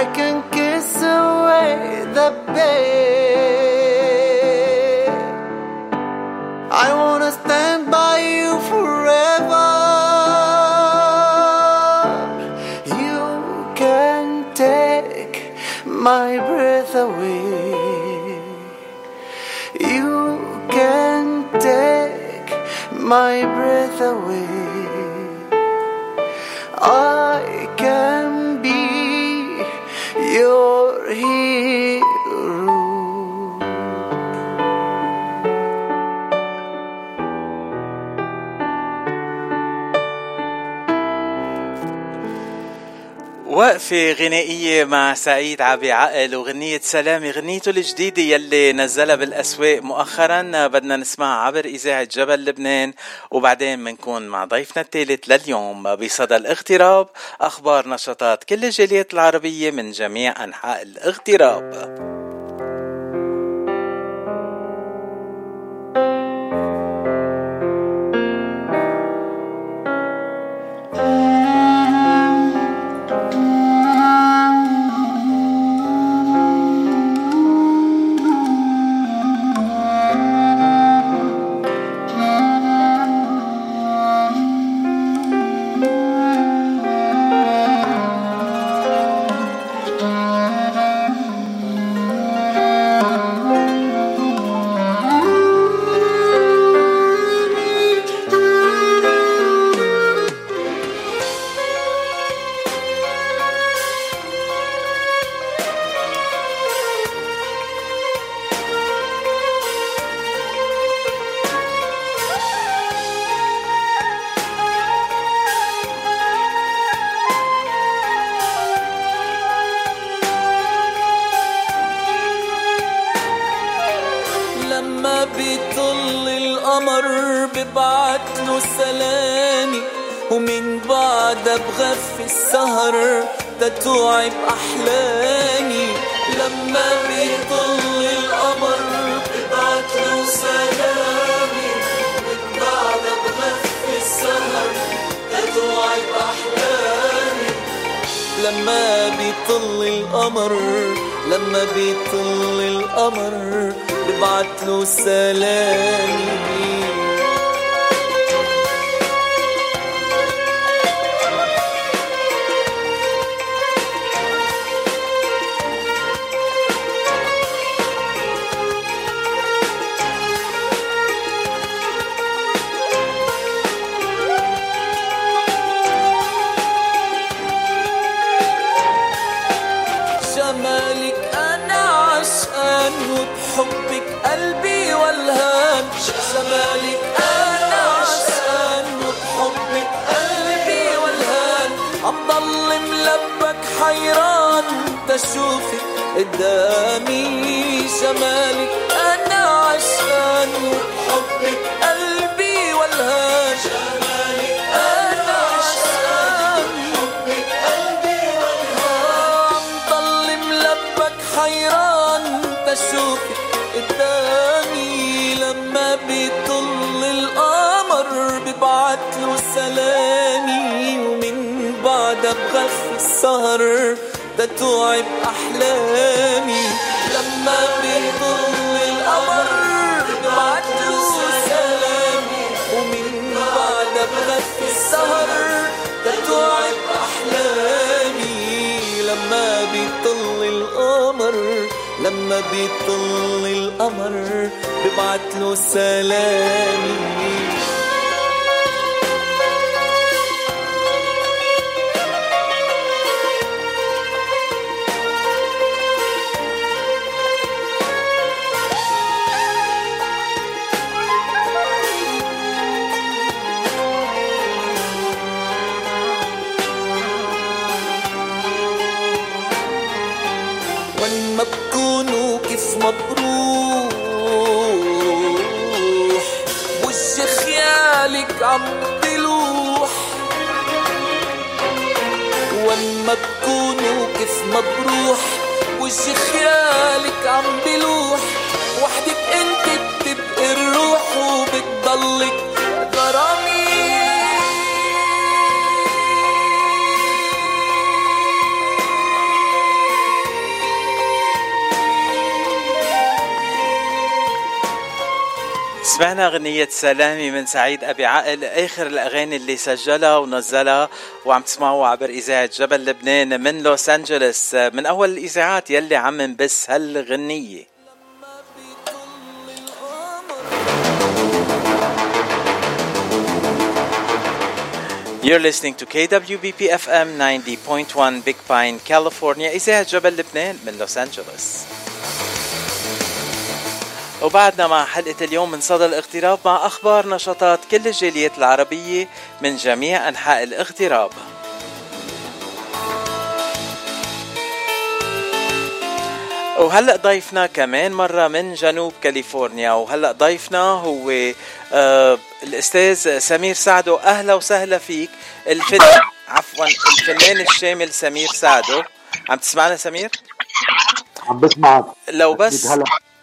I can kiss away the bed. وقفة غنائية مع سعيد عبي عقل وغنية سلامي غنيته الجديدة يلي نزلها بالأسواق مؤخرا. بدنا نسمعها عبر إذاعة جبل لبنان وبعدين بنكون مع ضيفنا الثالث لليوم. بصدى الاغتراب أخبار نشاطات كل الجاليات العربية من جميع أنحاء الاغتراب. تتوعب أحلامي. لما بيطل القمر ببعت له سلامي. ومن بعدها بغفي السهر تتوعب أحلامي. لما بيطل القمر لما بيطل القمر ببعت له سلامي. تشوفك قدامي جمالك أنا عشقان وبحبك قلبي والهان جمالك أنا عشقان قلبي عم ملبك حيران قدامي. لما بيطل القمر سلامي. ومن السهر تتوعب أحلامي. لما بيطل القمر ببعت له سلامي ومن بعدها بغفي السهر تتوعب أحلامي. لما بيطل القمر لما بيطل القمر ببعت له سلامي. سمعنا غنية سلامي من سعيد أبي عقل آخر الأغاني اللي سجلها ونزلها وعم تسمعوها عبر إذاعة جبل لبنان من لوس أنجلوس. من أول الإذاعات يلي عم نبث هالغنية. You're listening to KWBP FM 90.1 Big Pine, California إذاعة جبل لبنان من لوس أنجلوس. وبعدنا مع حلقة اليوم من صدى الاغتراب مع أخبار نشاطات كل الجاليات العربية من جميع أنحاء الاغتراب. وهلأ ضيفنا كمان مرة من جنوب كاليفورنيا وهلأ ضيفنا هو آه الأستاذ سمير سعدو. أهلا وسهلا فيك. الفن عفوا الفنان الشامل سمير سعدو. عم تسمعنا سمير؟ عم بسمعك. لو بس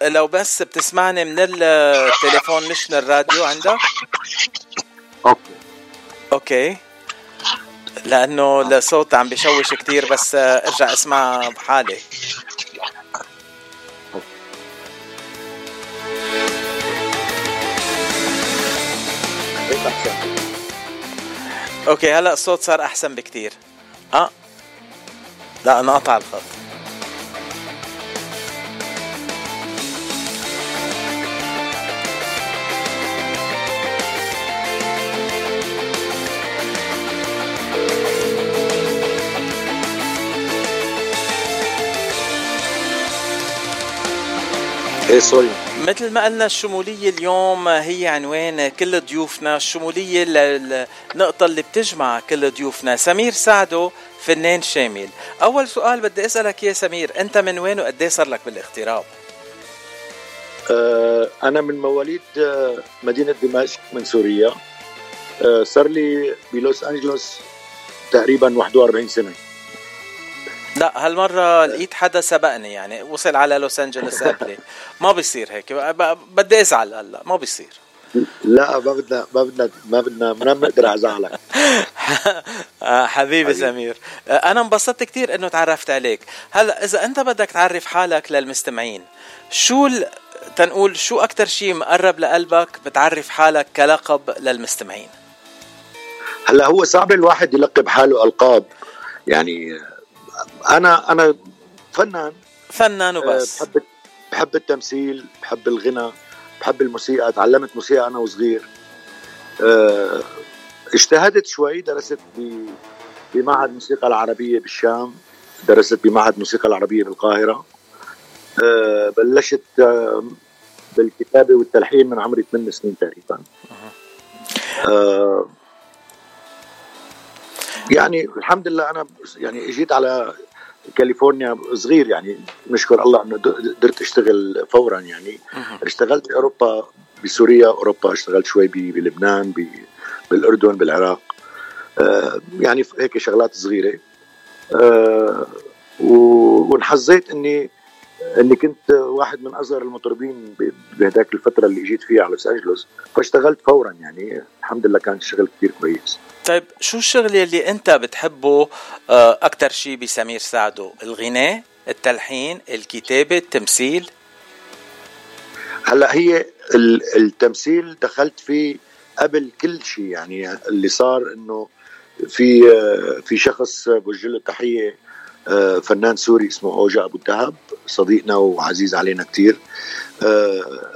لو بس بتسمعني من التليفون مش من الراديو عندك؟ Okay. Okay. لأنه الصوت عم بشوش كتير بس ارجع اسمع بحالي. Okay هلأ الصوت صار أحسن بكتير. آه. لا أنا قطع الخط. إيه sorry. مثل ما قلنا الشمولية اليوم هي عنوان كل ضيوفنا الشمولية النقطة اللي بتجمع كل ضيوفنا. سمير سعدو فنان شامل. أول سؤال بدي أسألك يا سمير أنت من وين وقد إيه صار لك بالاغتراب؟ آه، أنا من مواليد آه، مدينة دمشق من سوريا. آه، صار لي بلوس أنجلوس تقريبا 41 سنة. لا هالمرة لقيت حدا سبقني يعني وصل على لوس أنجلوس قبلي. ما بيصير هيك بدي أزعل هلأ ما بيصير. لا ما بدنا ما بدنا ما بدنا ما بنقدر ازعلك حبيبي سمير. أنا انبسطت كتير إنه تعرفت عليك. هلأ إذا أنت بدك تعرف حالك للمستمعين شو ال... تنقول شو أكتر شيء مقرب لقلبك بتعرف حالك كلقب للمستمعين؟ هلأ هو صعب الواحد يلقب حاله ألقاب. يعني أنا أنا فنان. فنان وبس. بحب بحب التمثيل بحب الغنى بحب الموسيقى. تعلمت موسيقى أنا وصغير. آه، اجتهدت شوي درست بمعهد موسيقى العربية بالشام. درست بمعهد موسيقى العربية بالقاهرة. آه، بلشت آه، بالكتابة والتلحين من عمري 8 سنين تقريبا. آه، يعني الحمد لله أنا يعني إجيت على كاليفورنيا صغير يعني نشكر الله إنه قدرت أشتغل فورا يعني. اشتغلت باوروبا بسوريا أوروبا اشتغلت شوي بلبنان بالأردن بالعراق. آه، يعني هيك شغلات صغيرة. آه، وانحظيت إني اني كنت واحد من اصغر المطربين بهداك الفترة اللي جيت فيها على لوس انجلوس فاشتغلت فورا يعني الحمد لله كان الشغل كثير كويس. طيب شو الشغل اللي أنت بتحبه آه، أكتر شيء بسمير سعدو الغناء التلحين الكتابة التمثيل؟ هلأ هي ال- التمثيل دخلت فيه قبل كل شيء يعني اللي صار إنه في في شخص بوجه له تحية آه، فنان سوري اسمه أوجا أبو الدهب صديقنا وعزيز علينا كثير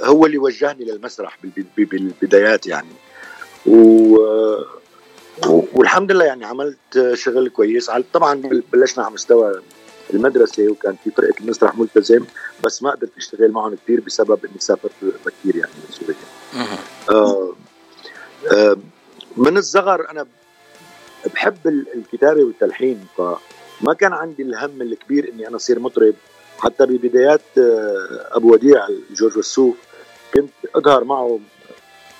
هو اللي وجهني للمسرح بالب- بالبدايات يعني. و والحمد لله يعني عملت شغل كويس. طبعا بلشنا على مستوى المدرسة وكان في فرقة المسرح ملتزم بس ما قدرت أشتغل معهم كثير بسبب إني سافرت بكير يعني من سوريا. آه آه من الصغر أنا بحب ال- الكتابة والتلحين فما كان عندي الهم الكبير إني أنا أصير مطرب. حتى ببدايات آه، أبو وديع جورج وسوف كنت أظهر معه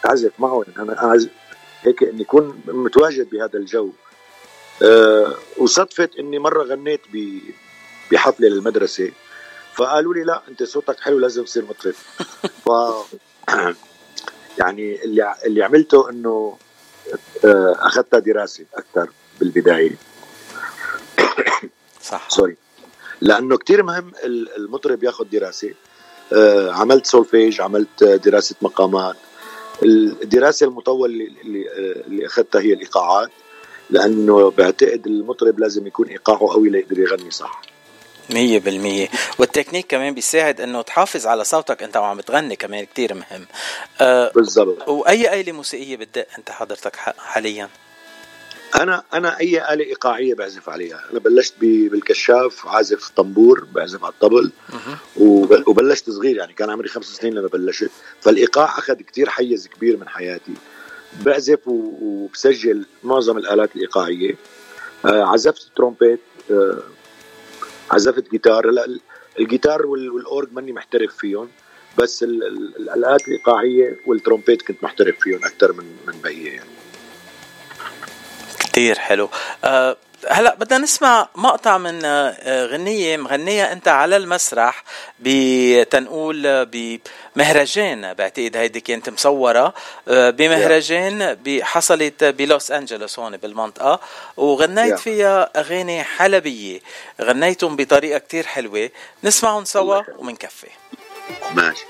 أعزف معه يعني أنا أعزف هيك إني اكون متواجد بهذا الجو. أه وصدفت إني مرة غنيت بحفلة للمدرسة. فقالوا لي لا أنت صوتك حلو لازم تصير مطرب. ف يعني اللي اللي عملته إنه آه، أخذتها دراسة أكثر بالبداية. صح. sorry لأنه كتير مهم ال- المطرب ياخذ دراسة. آه، عملت سولفيج عملت آه، دراسة مقامات. الدراسة المطولة اللي اللي, آه، اللي أخذتها هي الإيقاعات. لأنه بعتقد المطرب لازم يكون إيقاعه قوي ليقدر يغني صح. مية بالمية. والتكنيك كمان بيساعد إنه تحافظ على صوتك أنت وعم تغني كمان كتير مهم. أه بالضبط. وأي آلة موسيقية بتدق أنت حضرتك حاليا؟ أنا أنا أي آلة إيقاعية بعزف عليها. أنا بلشت بالكشاف عازف طنبور بعزف على الطبل وب- وبلشت صغير يعني كان عمري خمس سنين لما بلشت. فالإيقاع أخذ كتير حيز كبير من حياتي. بعزف وبسجل معظم الآلات الإيقاعية. آه، عزفت ترومبيت آه، عزفت جيتار. هلا ال- الجيتار وال- والأورج ماني محترف فيهم بس ال- ال- الآلات الإيقاعية والترومبيت كنت محترف فيهم أكثر من من بقية يعني. كتير حلو. أه هلا بدنا نسمع مقطع من آه، غنية مغنية أنت على المسرح بتنقول آه، بمهرجان بعتقد هيدي كانت مصورة آه، بمهرجان حصلت بلوس أنجلوس هون بالمنطقة وغنيت. فيها أغاني حلبية. غنيتهم بطريقة كتير حلوة. نسمعهم سوا ومنكفي. ماشي.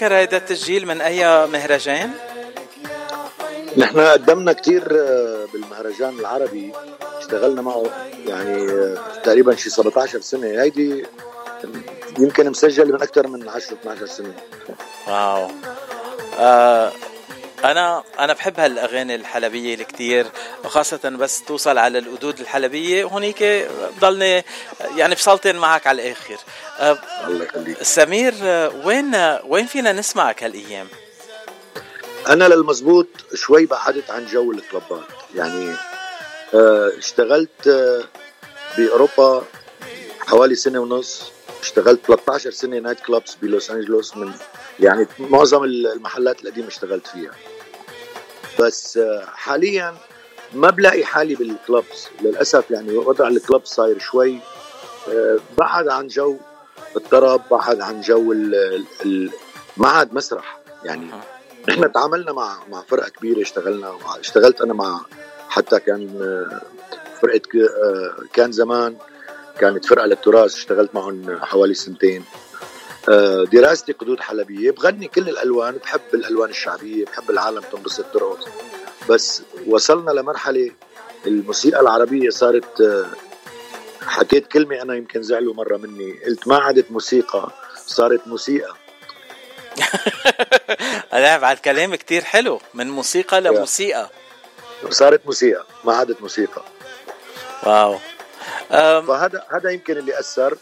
بتتذكر هيدا التسجيل من أي مهرجان؟ نحن قدمنا كتير آه، بالمهرجان العربي. اشتغلنا معه يعني آه، تقريبا شي 17 سنة. هيدي يمكن مسجل من أكثر من 10 12 سنة. واو. آه أنا أنا بحب هالأغاني الحلبية الكتير وخاصة بس توصل على القدود الحلبية. هونيك بضلني يعني بسلطن معك على الآخر. الله يخليك. سمير آه، وين وين فينا نسمعك هالأيام؟ أنا للمزبوط شوي بعدت عن جو الكلوبات يعني آه، اشتغلت آه، بأوروبا حوالي سنة ونص. اشتغلت 13 سنة night clubs بلوس أنجلوس من يعني معظم المحلات القديمة اشتغلت فيها. بس آه، حاليا ما بلاقي حالي بال clubs للأسف يعني وضع ال club صاير شوي آه، بعد عن جو الطرب بعد عن جو ما عاد مسرح. يعني نحن تعاملنا مع مع فرقة كبيرة اشتغلنا مع اشتغلت أنا مع حتى كان آه، فرقة كان زمان كانت فرقة للتراث اشتغلت معهم حوالي سنتين. دراستي قدود حلبية. بغني كل الألوان بحب الألوان الشعبية بحب العالم تنبسط ترقص بس وصلنا لمرحلة الموسيقى العربية صارت آه، حكيت كلمة أنا يمكن زعلوا مرة مني. قلت ما عادت موسيقى صارت موسيقى. أنا بعد كلام كتير حلو. من موسيقى لموسيقى. صارت موسيقى ما عادت موسيقى. واو. فهذا هذا يمكن اللي أثر.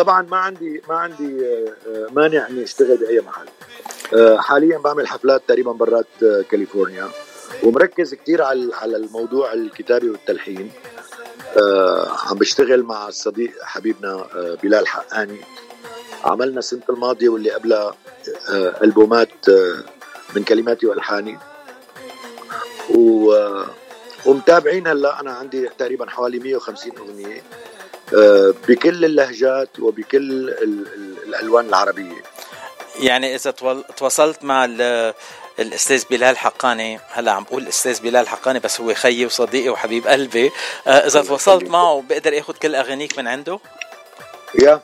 طبعا ما عندي ما عندي آه، مانع إني أشتغل بأي محل. آه، حاليا بعمل حفلات تقريبا برات آه، كاليفورنيا ومركز كثير على على الموضوع الكتابي والتلحين. عم بشتغل مع الصديق حبيبنا بلال حقاني. عملنا السنة الماضية واللي قبلها ألبومات آه، من كلماتي وألحاني. و ومتابعين هلأ. أنا عندي تقريبا حوالي 150 أغنية. آه، بكل اللهجات وبكل ال- ال- الألوان العربية. يعني إذا تواصلت مع ال- الأستاذ بلال حقاني هلأ عم بقول الاستاذ بلال حقاني بس هو خيي وصديقي وحبيب قلبي. آه، إذا تواصلت معه بقدر آخذ كل أغانيك من عنده؟ يا.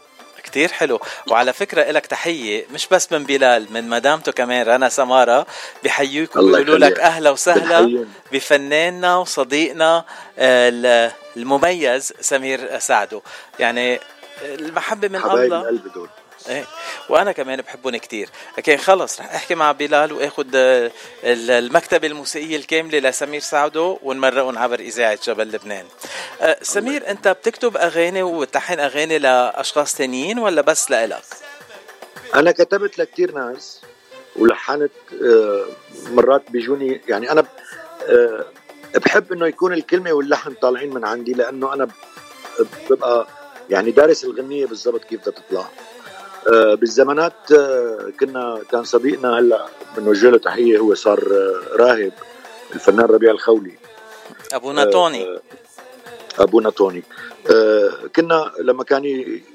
كتير حلو وعلى فكرة إلك تحية مش بس من بلال من مدامته كمان رنا سمارة بحيوك الله وبيقولوا لك. أهلا وسهلا. بفناننا وصديقنا آه، ال- المميز سمير سعدو يعني المحبة من حبايب الله القلب دول إيه. وأنا كمان بحبهم كتير. أوكي خلص رح أحكي مع بلال واخد آه، ال- المكتبة الموسيقية الكاملة لسمير سعدو ونمرقهم عبر إذاعة جبل لبنان. آه، سمير أنت بتكتب أغاني وتلحن أغاني لأشخاص تانيين ولا بس لإلك؟ أنا كتبت لكتير ناس ولحنت آه، مرات بيجوني يعني أنا بحب إنه يكون الكلمة واللحن طالعين من عندي لأنه أنا ببقى يعني دارس الغنية بالضبط كيف بدها تطلع. بالزمانات آه، كنا كان صديقنا هلا بنوجه له تحية هو صار آه، راهب الفنان ربيع الخولي. أبونا توني. آه، أبونا توني. آه، كنا لما كان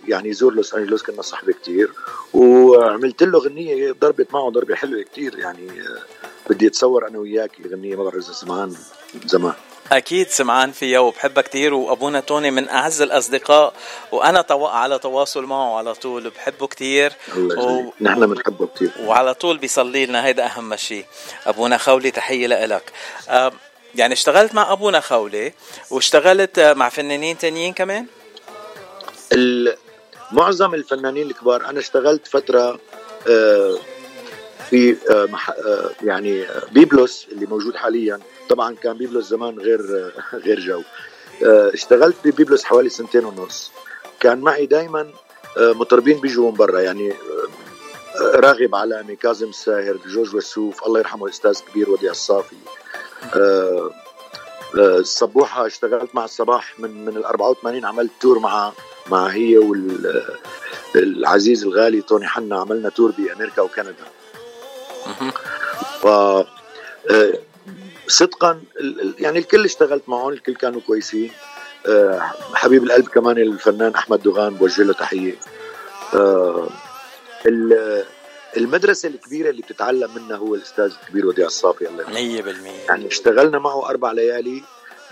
يعني يزور لوس أنجلوس كنا صحبه كتير وعملت له غنية ضربت معه ضربة حلوة كتير يعني آه، بدي أتصور أنا وياك غنيه ما بعرف إذا سمعان زمان. أكيد سمعان فيها وبحبها كتير وأبونا توني من أعز الأصدقاء وأنا طو... على تواصل معه على طول بحبه الله يخليك. نحن بنحبه كتير. وعلى طول بيصلي لنا هيدا أهم شيء أبونا خولي تحية لك آه، يعني اشتغلت مع أبونا خولي واشتغلت مع فنانين تانيين كمان؟ ال- معظم الفنانين الكبار أنا اشتغلت فترة آه، في آه، مح- آه، يعني آه، بيبلوس اللي موجود حاليا. طبعا كان بيبلوس زمان غير آه، غير جو. آه، اشتغلت ببيبلوس حوالي سنتين ونص. كان معي دائما مطربين بيجوا من برا. يعني آه، راغب علامي كاظم الساهر جورج وسوف. الله يرحمه الاستاذ كبير وديع الصافي. آه، آه، الصبوحه اشتغلت مع الصباح من من ال 84 عملت تور مع مع هي والعزيز الغالي توني حنا. عملنا تور بأمريكا وكندا. ف آه، صدقا يعني الكل اشتغلت معهم الكل كانوا كويسين. آه، حبيب القلب كمان الفنان أحمد دوغان بوجه له تحية. آه، ال- المدرسة الكبيرة اللي بتتعلم منها هو الأستاذ الكبير وديع الصافي الله يرحمه. 100% يعني اشتغلنا معه أربع ليالي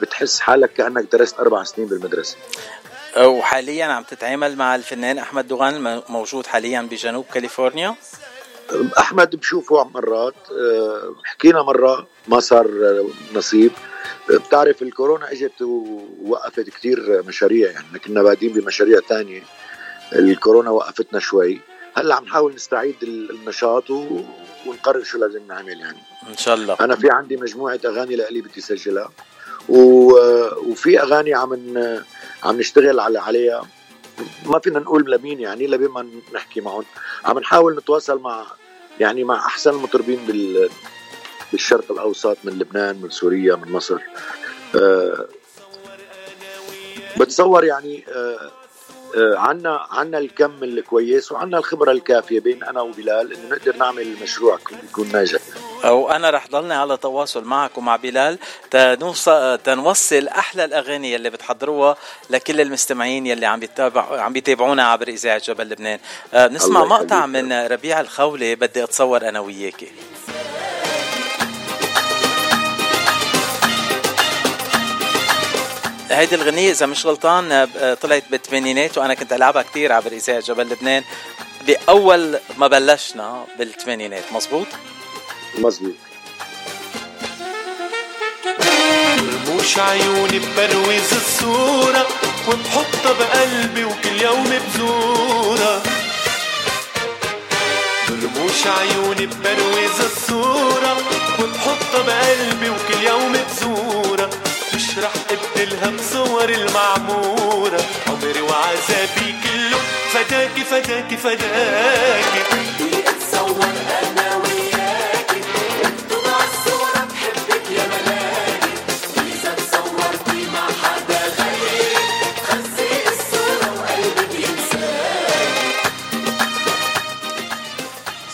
بتحس حالك كأنك درست أربع سنين بالمدرسة. وحاليا عم تتعامل مع الفنان أحمد دوغان موجود حاليا بجنوب كاليفورنيا. أحمد بشوفه مرات آه، حكينا مرة ما صار نصيب. بتعرف الكورونا إجت ووقفت كثير مشاريع يعني كنا بادين بمشاريع تانية. الكورونا وقفتنا شوي. هلأ عم نحاول نستعيد النشاط و... ونقرر شو لازم نعمل يعني. إن شاء الله. أنا في عندي مجموعة أغاني لإلي بدي اسجلها و... وفي أغاني عم ن... عم نشتغل على عليها. ما فينا نقول لمين يعني لبما نحكي معهم. عم نحاول نتواصل مع يعني مع أحسن المطربين بال بالشرق الأوسط من لبنان من سوريا من مصر. أه بتصور يعني أه عنا عنا الكم الكويس وعنا الخبرة الكافية بين أنا وبلال إنه نقدر نعمل مشروع يكون ناجح. وأنا رح ضلني على تواصل معك ومع بلال تنوصل تنوصل أحلى الأغاني اللي بتحضروها لكل المستمعين يلي عم بيتابع عم بيتابعونا عبر إذاعة جبل لبنان. آه، نسمع مقطع من ربيع الخولي بدي أتصور أنا وياكي. هيدي الغنية إذا مش غلطان آه، طلعت بالثمانينات وأنا كنت ألعبها كثير عبر إذاعة جبل لبنان. بأول ما بلشنا بالثمانينات مزبوط؟ مزبوط رموش عيوني ببروز الصورة وبحطها بقلبي وكل يوم بزورة. رموش عيوني ببروز الصورة وبحطها بقلبي وكل يوم بزورة. مش ابدلها بصور المعمورة عمري وعذابي كله فداكي فداكي فداكي. اتصور أنا وياكي. اكتب عالصورة بحبك يا ملاكي. إذا تصورتي مع حدا غيرك خزي الصورة وقلبك ينساكي.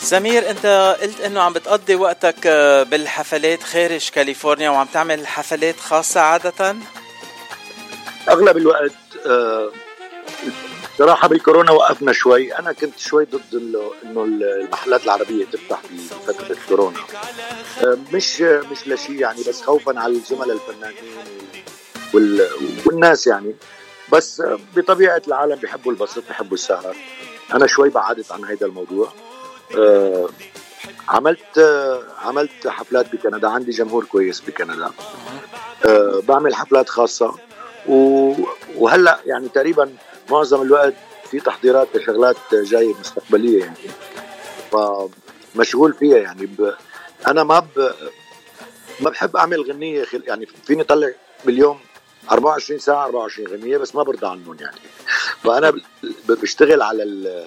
سمير انت قلت انه عم بتقضي وقتك آه، بالحفلات خارج كاليفورنيا وعم تعمل حفلات خاصة عادة؟ أغلب الوقت آه، صراحة بالكورونا وقفنا شوي. أنا كنت شوي ضد إنه المحلات العربية تفتح بفترة الكورونا. آه، مش مش لشيء يعني بس خوفا على الزملاء الفنانين والناس يعني. بس بطبيعة العالم بيحبوا البسط بيحبوا السهر أنا شوي بعدت عن هذا الموضوع. آه، عملت آه، عملت حفلات بكندا. عندي جمهور كويس بكندا. آه، بعمل حفلات خاصة. وهلأ يعني تقريبا معظم الوقت في تحضيرات لشغلات جاية مستقبلية يعني. فمشغول فيها يعني. ب... أنا ما ب... ما بحب أعمل غنية خل... يعني فيني طلع باليوم 24 ساعة 24 غنية بس ما برضى عنهم يعني. فأنا بشتغل على ال...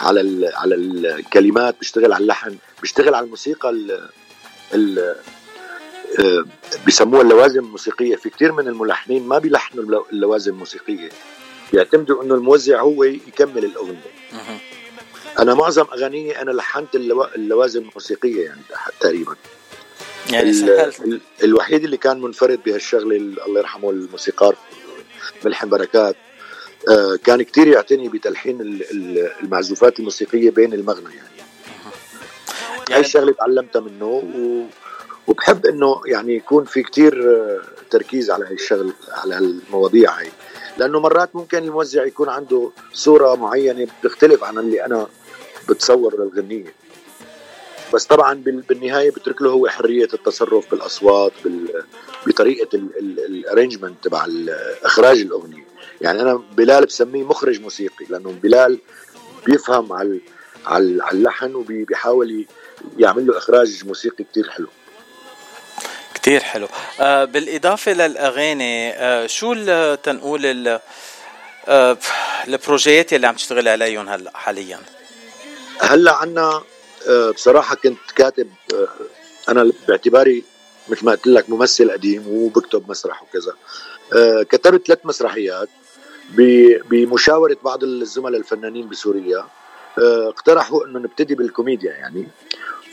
على ال على الكلمات بيشتغل على اللحن بيشتغل على الموسيقى ال ال بيسموها اللوازم الموسيقية. في كثير من الملحنين ما بيلحنوا اللوازم الموسيقية. بيعتمدوا إنه الموزع هو يكمل الأغنية. أنا معظم اغانيي أنا لحنت اللو... اللوازم الموسيقية يعني تقريبا. يعني ال... الوحيد اللي كان منفرد بهالشغلة الله يرحمه الموسيقار ملحم بركات آه، كان كتير يعتني بتلحين المعزوفات الموسيقية بين المغنى يعني. يعني هاي الشغلة تعلمتها منه و... وبحب إنه يعني يكون في كتير آه، تركيز على هاي الشغل على هالمواضيع هاي. لأنه مرات ممكن الموزع يكون عنده صورة معينة بتختلف عن اللي أنا بتصور للغنية. بس طبعا بالنهاية بترك له هو حرية التصرف بالأصوات بطريقة ال arrangement تبع إخراج الأغنية. يعني أنا بلال بسميه مخرج موسيقي لأنه بلال بيفهم على على اللحن وبيحاول يعمل له إخراج موسيقي كتير حلو. كتير حلو. آه بالإضافة للأغاني آه شو تنقول آه البروجيات اللي عم تشتغل عليهم هلا حاليا؟ هلأ عنا آه بصراحة كنت كاتب آه أنا باعتباري مثل ما قلت لك ممثل قديم وبكتب مسرح وكذا. آه كتبت ثلاث مسرحيات بمشاورة بعض الزملاء الفنانين بسوريا. اقترحوا إنه نبتدي بالكوميديا يعني.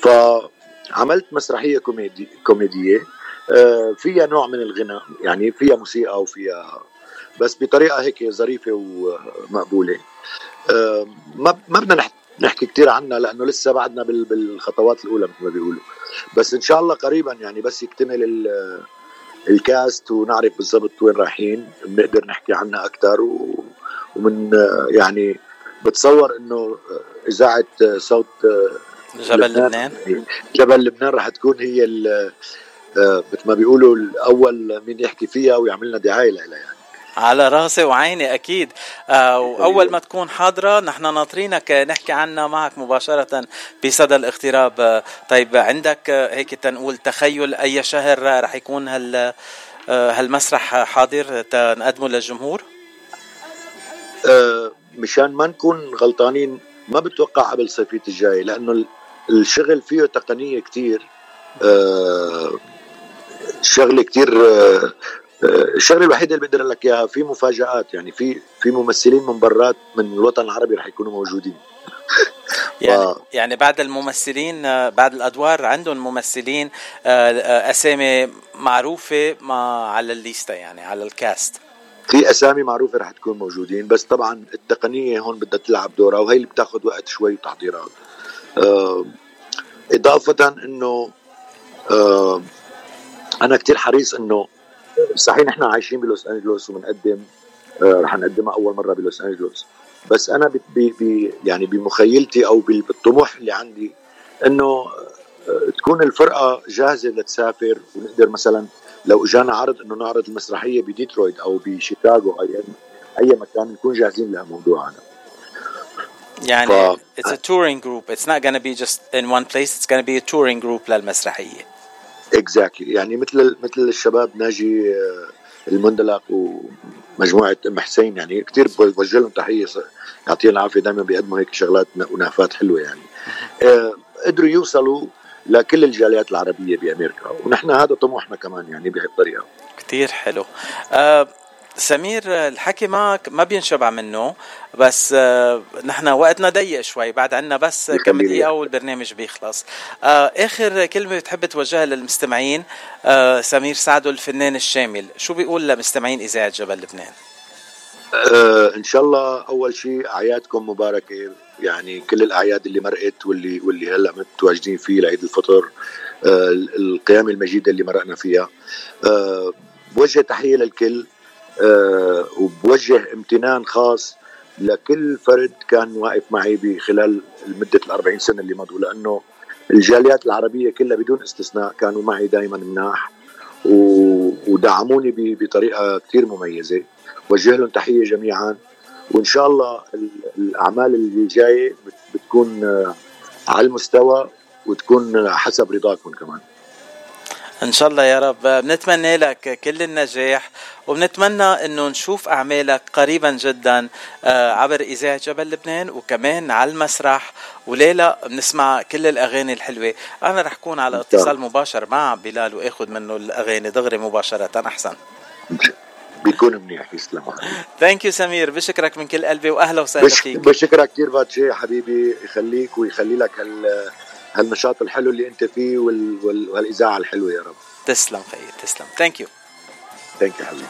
فعملت مسرحية كوميدي كوميدية. فيها نوع من الغناء يعني فيها موسيقى وفيها بس بطريقة هيك ظريفة ومقبولة آه، ما ما بدنا نحكي كثير عنها لأنه لسه بعدنا بالخطوات الأولى مثل ما بيقولوا بس إن شاء الله قريبا يعني بس يكتمل الكاست ونعرف بالضبط وين رايحين بنقدر نحكي عنها أكثر. ومن آه، يعني بتصور إنه آه، إذاعة آه، صوت آه، جبل لبنان جبل لبنان رح تكون هي آه، مثل ما بيقولوا الأول مين يحكي فيها ويعمل لنا دعاية لها يعني. على راسي وعيني أكيد. آه وأول ما تكون حاضرة نحن ناطرينك آه، نحكي عنها معك مباشرة بصدى الاغتراب. آه، طيب عندك آه، هيك تنقول تخيل أي شهر آه، رح يكون هال آه، هالمسرح حاضر تنقدمه للجمهور؟ آه، مشان ما نكون غلطانين ما بتوقع قبل صيفية الجاي لأنه ال- الشغل فيه تقنية كتير. آه، شغلة كتير آه، آه، الشغلة الوحيدة اللي بقدر لك إياها في مفاجآت يعني في في ممثلين من برات من الوطن العربي رح يكونوا موجودين. يعني يعني بعد الممثلين آه، بعد الأدوار عندهم ممثلين آه، آه، أسامي معروفة ما على الليستة يعني على الكاست. في أسامي معروفة رح تكون موجودين بس طبعا التقنية هون بدها تلعب دورها وهي اللي بتاخذ وقت شوي وتحضيرات آه، إضافة إنه آه، أنا كتير حريص إنه صحيح نحن عايشين بلوس أنجلوس وبنقدم آه، رح نقدمها أول مرة بلوس أنجلوس. بس أنا ب ب ب يعني بمخيلتي أو بال- بالطموح اللي عندي إنه آه، تكون الفرقة جاهزة لتسافر. ونقدر مثلا لو إجانا عرض إنه نعرض المسرحية بديترويت أو بشيكاغو أو اي أي مكان نكون جاهزين لهالموضوع هذا يعني ف- it's a touring group. It's not gonna be just in one place. It's gonna be a touring group للمسرحية. Exactly يعني مثل مثل الشباب ناجي آه، المندلق ومجموعة أم حسين يعني كثير بوجه لهم تحية يعطيهم العافية دائما بيقدموا هيك شغلات ونافات حلوة يعني. آه، قدروا يوصلوا لكل الجاليات العربية بأمريكا. ونحن هذا طموحنا كمان يعني بهالطريقة. كتير حلو. آه سمير الحكي معك ما بينشبع منه بس آه نحن وقتنا ضيق شوي بعد عنا بس كم. دقيقة والبرنامج بيخلص. آه آخر كلمة بتحب توجهها للمستمعين آه سمير سعدو الفنان الشامل. شو بيقول لمستمعين إذاعة جبل لبنان؟ آه إن شاء الله أول شيء أعيادكم مباركة. يعني كل الأعياد اللي مرقت واللي واللي هلأ متواجدين فيه لعيد الفطر آه القيام المجيده اللي مرقنا فيها. آه بوجه تحية للكل. وبوجه امتنان خاص لكل فرد كان واقف معي بخلال مدة الأربعين سنة اللي مضوا لأنه الجاليات العربية كلها بدون استثناء كانوا معي دائما مناح ودعموني بطريقة كتير مميزة. وجه لهم تحية جميعا. وإن شاء الله ال- الأعمال اللي جاية بت- بتكون آه، على المستوى وتكون حسب رضاكم كمان. إن شاء الله يا رب. بنتمنى لك كل النجاح وبنتمنى إنه نشوف أعمالك قريبا جدا آه، عبر إذاعة جبل لبنان وكمان على المسرح. وليلة بنسمع كل الأغاني الحلوة. أنا رح كون على اتصال مباشر مع بلال وآخذ منه الأغاني دغري مباشرة. أحسن. بيكون منيح. يسلم thank you سمير. بشكرك من كل قلبي واهلا وسهلا فيك. بشكرك كثير فاتشي حبيبي. يخليك ويخلي لك هال هالنشاط الحلو اللي أنت فيه وال... وال... والإذاعة الحلوة يا رب. تسلم خيي تسلم. Thank you thank you حبيبي.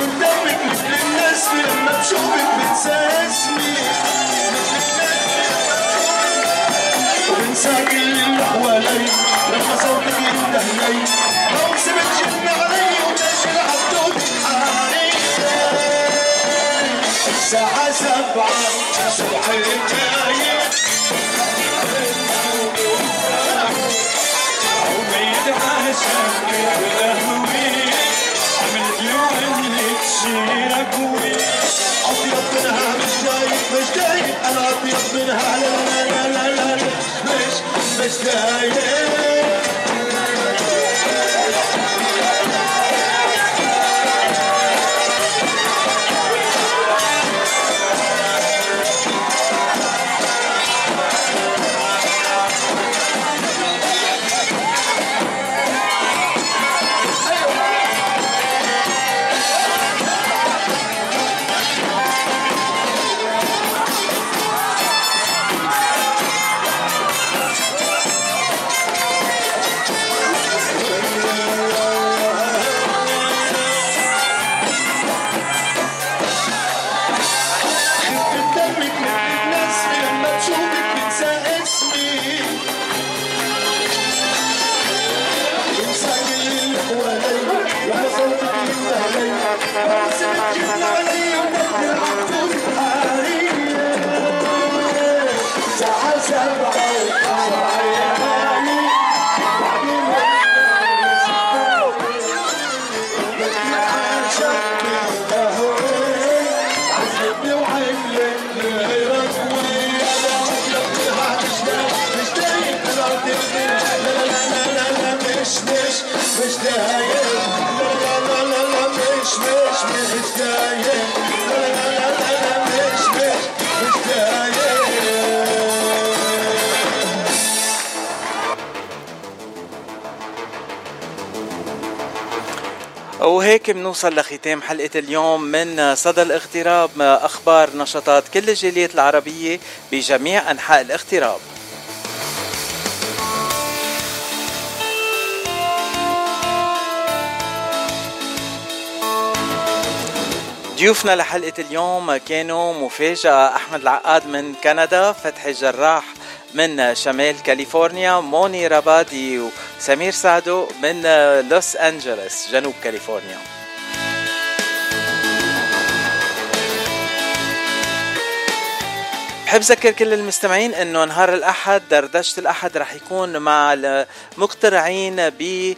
قدامك مثل الناس لما بشوفك بتساسني وبنسى كل اللي حوالي لما صوتك يندهلي موسم الجن علي الساعة سبعة. الصبح الجاي وبعيد عاشق والهوي عملت له اللي تشيرك وي أطيب منها مش جاي مش جاي أنا أطيب منها لا لا لا مش مش جاي وهيك بنوصل لختام حلقة اليوم من صدى الاغتراب. أخبار نشاطات كل الجاليات العربية بجميع أنحاء الاغتراب. ضيوفنا لحلقة اليوم كانوا مفاجأة. أحمد العقاد من كندا فتحي الجراح من شمال كاليفورنيا موني ربادي وسمير سعدو من لوس أنجلوس جنوب كاليفورنيا. بحب ذكر كل المستمعين إنه نهار الأحد دردشة الأحد رح يكون مع المقترعين ب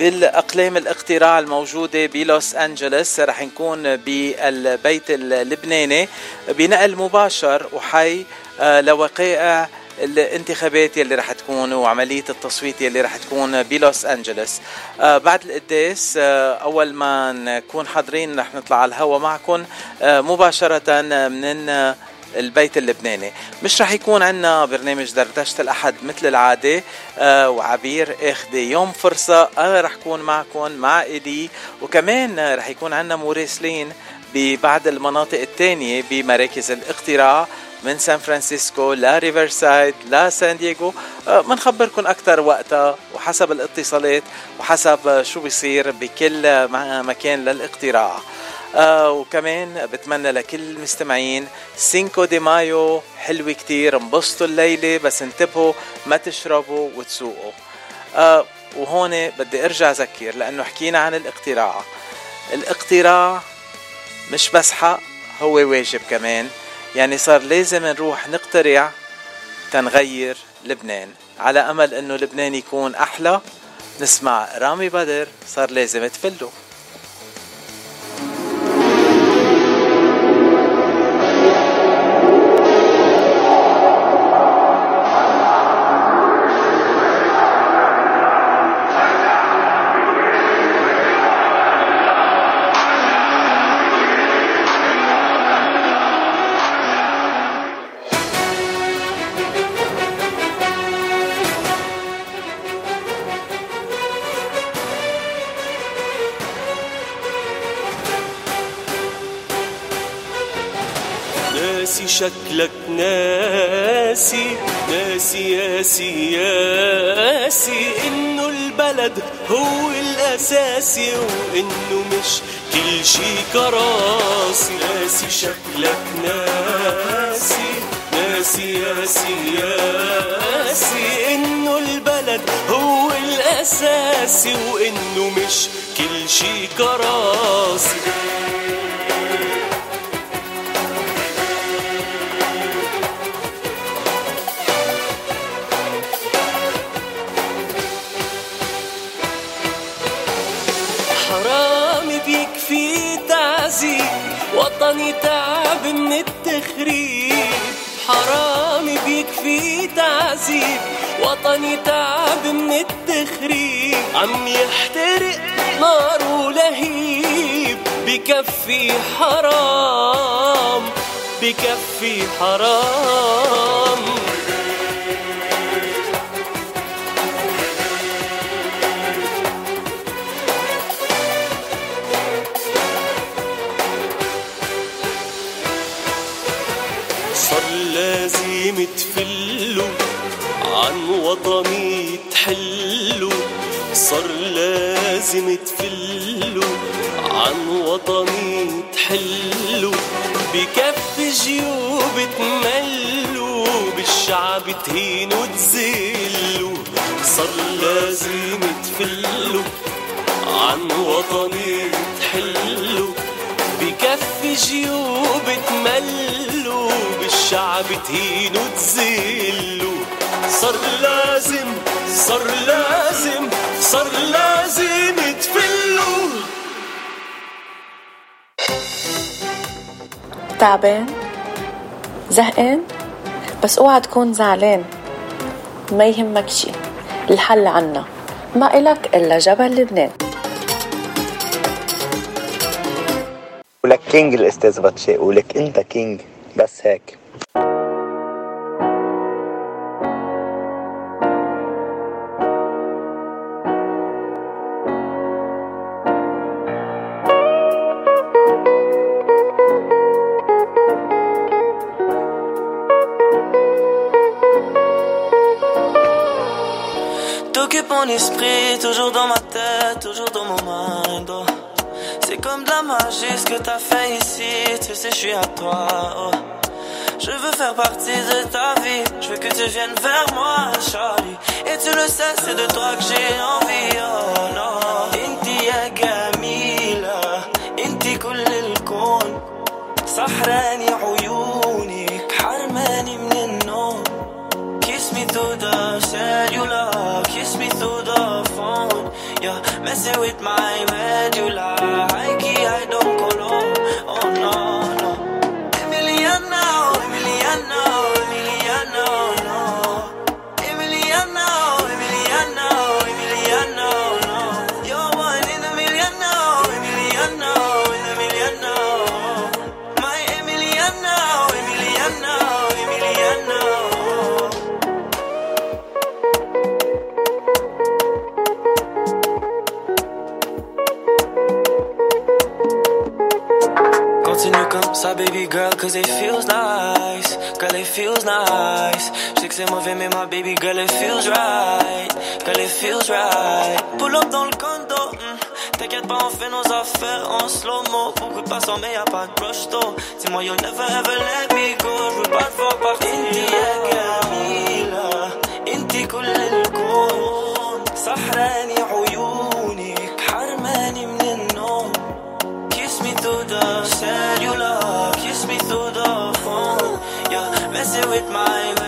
بالاقلام الاقتراع الموجوده بلوس انجلوس رح نكون بالبيت اللبناني. بنقل مباشر وحي لوقائع الانتخابات يلي رح تكون وعملية التصويت يلي رح تكون بلوس أنجلوس آه بعد القداس آه أول ما نكون حاضرين رح نطلع على الهوا معكم آه مباشرة من البيت اللبناني. مش رح يكون عنا برنامج دردشة الأحد مثل العادة آه وعبير اخذ يوم فرصة أنا رح كون معكم مع إيدي. وكمان رح يكون عنا مراسلين ببعض المناطق الثانية بمراكز الاقتراع من سان فرانسيسكو لريفرسايد لسان دييغو. بنخبركم أكثر وقتها وحسب الاتصالات وحسب شو بيصير بكل مكان للاقتراع. آه وكمان بتمنى لكل المستمعين Cinco de Mayo. حلوة كتير. انبسطوا الليلة بس انتبهوا ما تشربوا وتسوقوا. آه وهون بدي ارجع اذكر لأنه حكينا عن الاقتراع. الاقتراع مش بس حق هو واجب كمان. يعني صار لازم نروح نقترع تنغير لبنان. على أمل إنه لبنان يكون أحلى نسمع رامي بدر صار لازم تفله شكلك ناسي ناسي ياسي ياسي إنه البلد هو الأساسي وإنه مش كل شي كراسي. ناسي شكلك ناسي ناسي ياسي ياسي إنه البلد هو الأساسي وإنه مش كل شي كراسي. وطني تعب من التخريب. حرامي بيكفي تعذيب. وطني تعب من التخريب. عم يحترق نار ولهيب. بكفي حرام بكفي حرام. لازم تفلوا عن وطني تحلوا صار لازم تفلوا عن وطني تحلوا بكف جيوب تملوا بالشعب تهينوا تزلوا صار لازم تفلوا عن وطني تحلوا بيجيوا بتملوا بالشعب تهينوا تزلوا صار لازم صار لازم صار لازم تفلوا تعبان؟ زهقان؟ بس اوعى تكون زعلان. ما يهمك شي الحل عنا. ما إلك إلا جبل لبنان. ولك كينج الأستاذ باتشي ولك أنت كينج بس هيك. Mon esprit, toujours dans ma tête, toujours dans mon mind. oh. C'est comme de la magie ce que t'as fait ici, tu sais, je suis à toi. oh. Je veux faire partie de ta vie, je veux que tu viennes vers moi, Charlie. Et tu le sais, c'est de toi que j'ai envie, oh non. Inti ya جميلة, inti كل الكون. سحراني عيونك, حرماني من النوم. Kiss me through the cellular, kiss me through the phone. You're messing with my medulla. Sa baby girl, cause it feels nice. Girl, it feels nice. Je sais que c'est mauvais, mais ma baby girl, it feels right. Girl, it feels right. Pull up dans le condo. Hmm. T'inquiète pas, on fait nos affaires en slow-mo. Beaucoup de passants, mais y'a pas de brush though. Dis-moi, you'll never ever let me go. Je veux pas te voir partir. India girl, messing with my